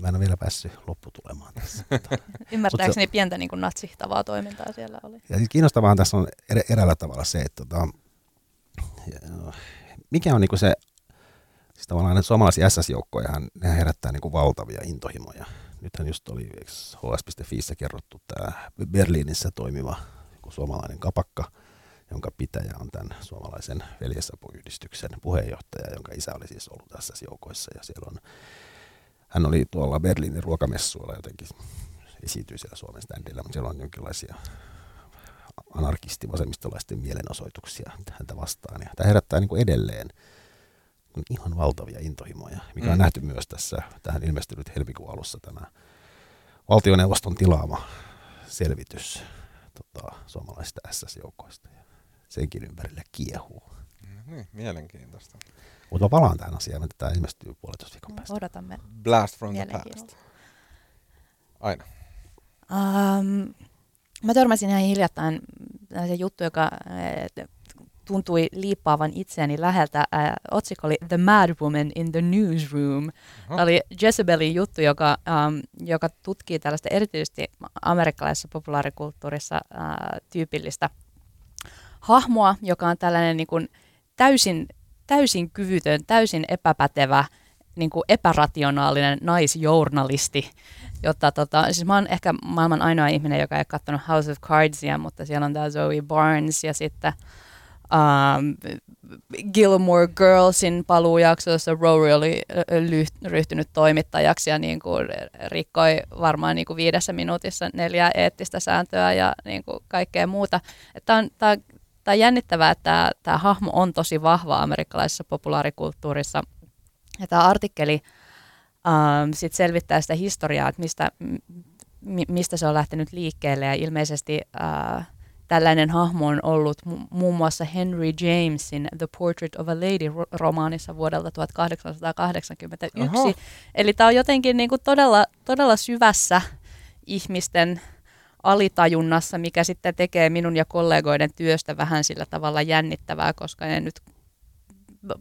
Mä en ole vielä päässyt lopputulemaan tässä. Ymmärtääkseni pientä niin kuin natsihtavaa toimintaa siellä oli. Ja siis kiinnostavaa tässä on er, eräällä tavalla se, että tota, mikä on niin kuin se, siis tavallaan suomalaisia SS-joukkoja, ne herättää niin kuin valtavia intohimoja. Nythän just oli hs.fiissä kerrottu tämä Berliinissä toimiva suomalainen kapakka, jonka pitäjä on tämän suomalaisen veljesapuyhdistyksen puheenjohtaja, jonka isä oli siis ollut tässä joukoissa. Ja siellä on, hän oli tuolla Berliinin ruokamessuilla jotenkin, esiintyi siellä Suomen standilla, mutta siellä on jonkinlaisia anarkisti-vasemmistolaisten mielenosoituksia häntä vastaan. Ja tämä herättää niin kuin edelleen ihan valtavia intohimoja, mikä mm. on nähty myös tässä, tähän ilmestynyt helmikuun alussa tämä valtioneuvoston tilaama selvitys tota, suomalaisista SS-joukoista senkin ympärille kiehuu. Mm, niin, mielenkiintoista. Mutta palaan tähän asiaan, että tämä ilmestyy puolitoista viikon päästä. Odotamme. Blast from the past. Aina. Um, mä törmäsin ihan hiljattain se juttu, joka tuntui liippaavan itseäni läheltä. Äh, otsikko oli The Mad Woman in the Newsroom. Tämä oli Jezebelin juttu, joka, um, joka tutkii tällaista erityisesti amerikkalaisessa populaarikulttuurissa äh, tyypillistä – hahmoa, joka on tällainen niin kuin täysin, täysin kyvytön, täysin epäpätevä, niin kuin epärationaalinen naisjournalisti, jotta tota, siis mä oon ehkä maailman ainoa ihminen, joka ei ole katsonut House of Cardsia, mutta siellä on tämä Zoe Barnes ja sitten um, Gilmore Girlsin paluujakso, jossa Rory oli ryhtynyt toimittajaksi ja niin kuin rikkoi varmaan niin kuin viidessä minuutissa neljä eettistä sääntöä ja niin kuin kaikkea muuta. Tämä on, on tämä on jännittävää, että tämä, tämä hahmo on tosi vahva amerikkalaisessa populaarikulttuurissa. Ja tämä artikkeli ähm, sit selvittää sitä historiaa, että mistä, m- mistä se on lähtenyt liikkeelle. Ja ilmeisesti äh, tällainen hahmo on ollut mu- muun muassa Henry Jamesin The Portrait of a Lady-romaanissa vuodelta 1881. Oho. Eli tämä on jotenkin niin kuin todella, todella syvässä ihmisten alitajunnassa, mikä sitten tekee minun ja kollegoiden työstä vähän sillä tavalla jännittävää, koska ne nyt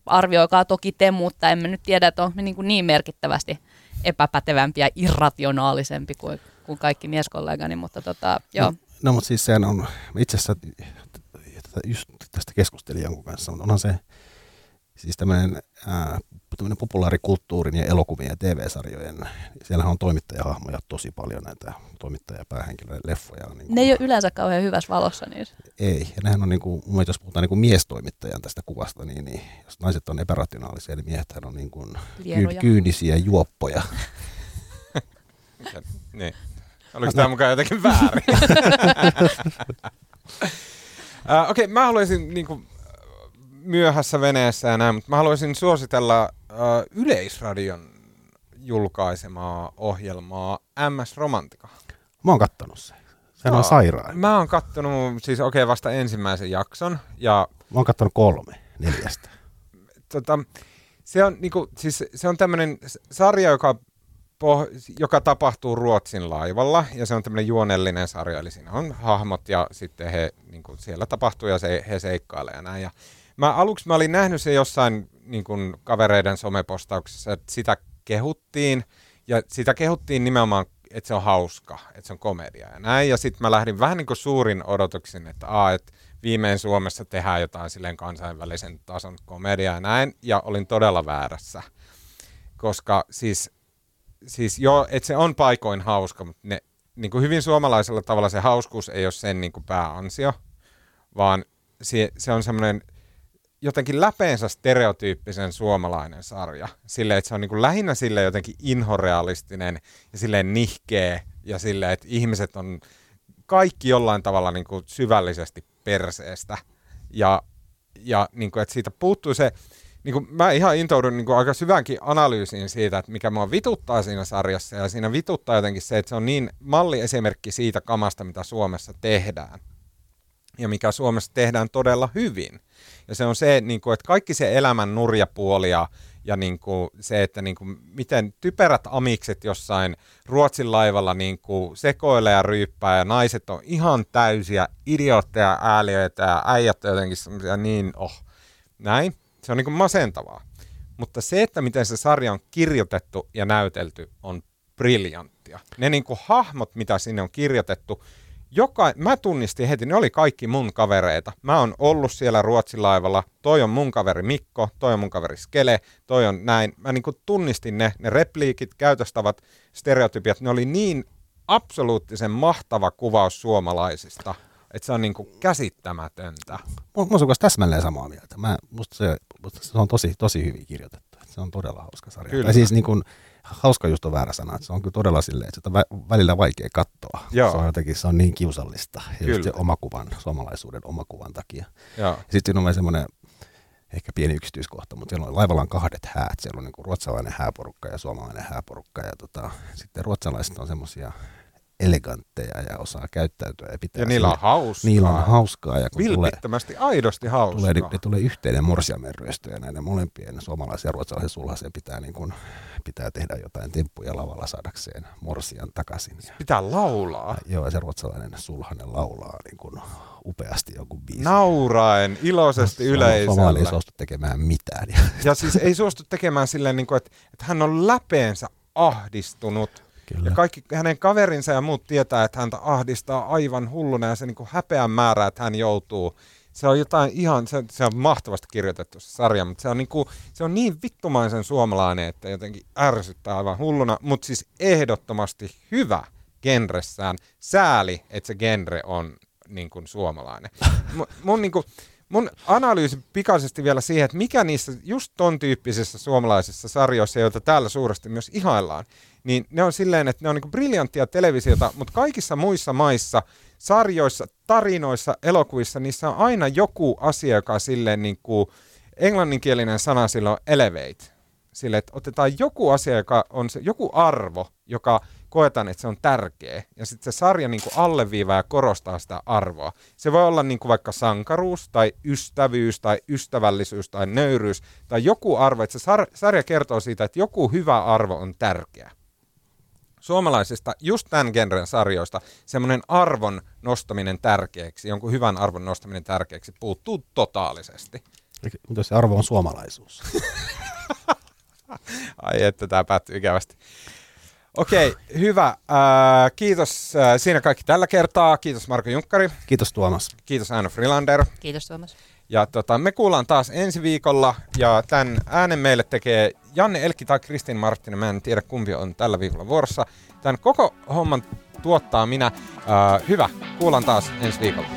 arvioikaa toki te, mutta emme nyt tiedä, että on niin, kuin niin merkittävästi epäpätevämpi ja irrationaalisempi kuin, kuin kaikki mieskollegani, mutta tota, joo. No, no mutta siis sehän on, itse asiassa just tästä keskustelin jonkun kanssa, mutta onhan se siis tämmöinen tämmöinen populaarikulttuurin ja elokuvien ja TV-sarjojen, siellähän on toimittajahahmoja tosi paljon näitä toimittajapäähenkilöiden leffoja. Niin kuin, ne ei ole yleensä kauhean hyvässä valossa niissä. Ei, ja nehän on niin kuin, jos puhutaan niin kuin miestoimittajan tästä kuvasta, niin, niin jos naiset on epärationaalisia, niin miehet on niin kuin kyy, kyynisiä juoppoja. niin. Oliko tämä mukaan jotenkin väärin? uh, Okei, okay, mä haluaisin niin kuin, myöhässä veneessä ja näin, mutta mä haluaisin suositella uh, Yleisradion julkaisemaa ohjelmaa MS Romantika. Mä oon kattonut sen. Se on sairaan. Mä oon kattonut siis okei okay, vasta ensimmäisen jakson. Ja, mä oon kattonut kolme neljästä. tota, se on, niinku, siis, se on tämmöinen sarja, joka, joka tapahtuu Ruotsin laivalla, ja se on tämmöinen juonellinen sarja, eli siinä on hahmot, ja sitten he, niinku, siellä tapahtuu, ja se, he seikkailee ja näin. Ja mä aluksi mä olin nähnyt se jossain niinku, kavereiden somepostauksessa, että sitä kehuttiin, ja sitä kehuttiin nimenomaan että se on hauska, että se on komedia ja näin. Ja sitten mä lähdin vähän niin kuin suurin odotuksin, että, aa, että viimein Suomessa tehdään jotain silleen kansainvälisen tason komedia ja näin. Ja olin todella väärässä, koska siis, siis joo, että se on paikoin hauska, mutta ne, niin kuin hyvin suomalaisella tavalla se hauskuus ei ole sen niin kuin pääansio, vaan se, se on semmoinen – jotenkin läpeensä stereotyyppisen suomalainen sarja. Silleen, että se on niin kuin lähinnä sille jotenkin inhorealistinen ja silleen nihkeä ja silleen, että ihmiset on kaikki jollain tavalla niin kuin syvällisesti perseestä. Ja, ja niin kuin, että siitä puuttuu se, niin kuin mä ihan intoudun niin kuin aika syvänkin analyysiin siitä, että mikä mua vituttaa siinä sarjassa. Ja siinä vituttaa jotenkin se, että se on niin malliesimerkki siitä kamasta, mitä Suomessa tehdään. Ja mikä Suomessa tehdään todella hyvin. Ja se on se, niin kuin, että kaikki se elämän nurjapuoli ja, niin kuin se, että niin kuin, miten typerät amikset jossain Ruotsin laivalla niin kuin sekoilee ja ryyppää ja naiset on ihan täysiä idiootteja, ääliöitä ja äijät jotenkin niin, oh, näin. Se on niin kuin masentavaa. Mutta se, että miten se sarja on kirjoitettu ja näytelty, on briljanttia. Ne niin kuin hahmot, mitä sinne on kirjoitettu, joka, mä tunnistin heti, ne oli kaikki mun kavereita. Mä oon ollut siellä Ruotsilaivalla, toi on mun kaveri Mikko, toi on mun kaveri Skele, toi on näin. Mä niin kuin tunnistin ne, ne repliikit, käytöstavat, stereotypiat, ne oli niin absoluuttisen mahtava kuvaus suomalaisista, että se on niin kuin käsittämätöntä. Mä oon täsmälleen samaa mieltä. Mä, musta, se, musta se on tosi, tosi hyvin kirjoitettu. Se on todella hauska sarja. Kyllä. Tai siis niin kuin, hauska just on väärä sana, että se on kyllä todella silleen, että sitä on välillä vaikea katsoa. Joo. Se on jotenkin, se on niin kiusallista, ja just se omakuvan, suomalaisuuden omakuvan takia. Sitten siinä on myös semmoinen ehkä pieni yksityiskohta, mutta siellä on laivalla on kahdet häät. Siellä on niin ruotsalainen hääporukka ja suomalainen hääporukka. Ja tota, sitten ruotsalaiset on semmoisia elegantteja ja osaa käyttäytyä. Ja, pitää ja niillä on hauskaa. Niillä on hauskaa. Ja kun Vilpittömästi, tulee, aidosti hauskaa. Tulee, ne tulee yhteinen morsiamenryöstö ja näiden molempien suomalaisen ja ruotsalaisen sulhasen pitää, niin kuin, pitää tehdä jotain temppuja lavalla saadakseen morsian takaisin. Ja, pitää laulaa. Ja, joo, ja se ruotsalainen sulhanen laulaa niin kuin upeasti joku biisi. Nauraen, iloisesti no, yleisöllä. Suomalainen ei suostu tekemään mitään. Ja siis ei suostu tekemään silleen, niin kuin, että, että hän on läpeensä ahdistunut Kyllä. Ja kaikki hänen kaverinsa ja muut tietää, että häntä ahdistaa aivan hulluna ja se niin häpeän määrä, että hän joutuu. Se on jotain ihan, se, se on mahtavasti kirjoitettu se sarja, mutta se on, niin kuin, se on niin vittumaisen suomalainen, että jotenkin ärsyttää aivan hulluna, mutta siis ehdottomasti hyvä genressään. Sääli, että se genre on niin kuin suomalainen. mun, mun niin kuin, mun analyysi pikaisesti vielä siihen, että mikä niissä just ton tyyppisissä suomalaisissa sarjoissa, joita täällä suuresti myös ihaillaan, niin ne on silleen, että ne on niin briljanttia televisiota, mutta kaikissa muissa maissa, sarjoissa, tarinoissa, elokuvissa, niissä on aina joku asia, joka on silleen niin kuin, englanninkielinen sana silloin elevate. Sille, että otetaan joku asia, joka on se, joku arvo, joka koetaan, että se on tärkeä. Ja sitten se sarja niin kuin alleviivaa ja korostaa sitä arvoa. Se voi olla niin kuin vaikka sankaruus tai ystävyys tai ystävällisyys tai nöyryys tai joku arvo. Että se sar- sarja kertoo siitä, että joku hyvä arvo on tärkeä suomalaisista, just tämän genren sarjoista, semmoinen arvon nostaminen tärkeäksi, jonkun hyvän arvon nostaminen tärkeäksi puuttuu totaalisesti. Mitä se arvo on suomalaisuus? Ai että tämä päättyy ikävästi. Okei, hyvä. Äh, kiitos äh, siinä kaikki tällä kertaa. Kiitos Marko Junkkari. Kiitos Tuomas. Kiitos Aino Frilander. Kiitos Tuomas. Ja tota, me kuullaan taas ensi viikolla ja tämän äänen meille tekee Janne Elkki tai Kristin Marttinen. Mä en tiedä kumpi on tällä viikolla vuorossa. Tämän koko homman tuottaa minä. Äh, hyvä, kuullaan taas ensi viikolla.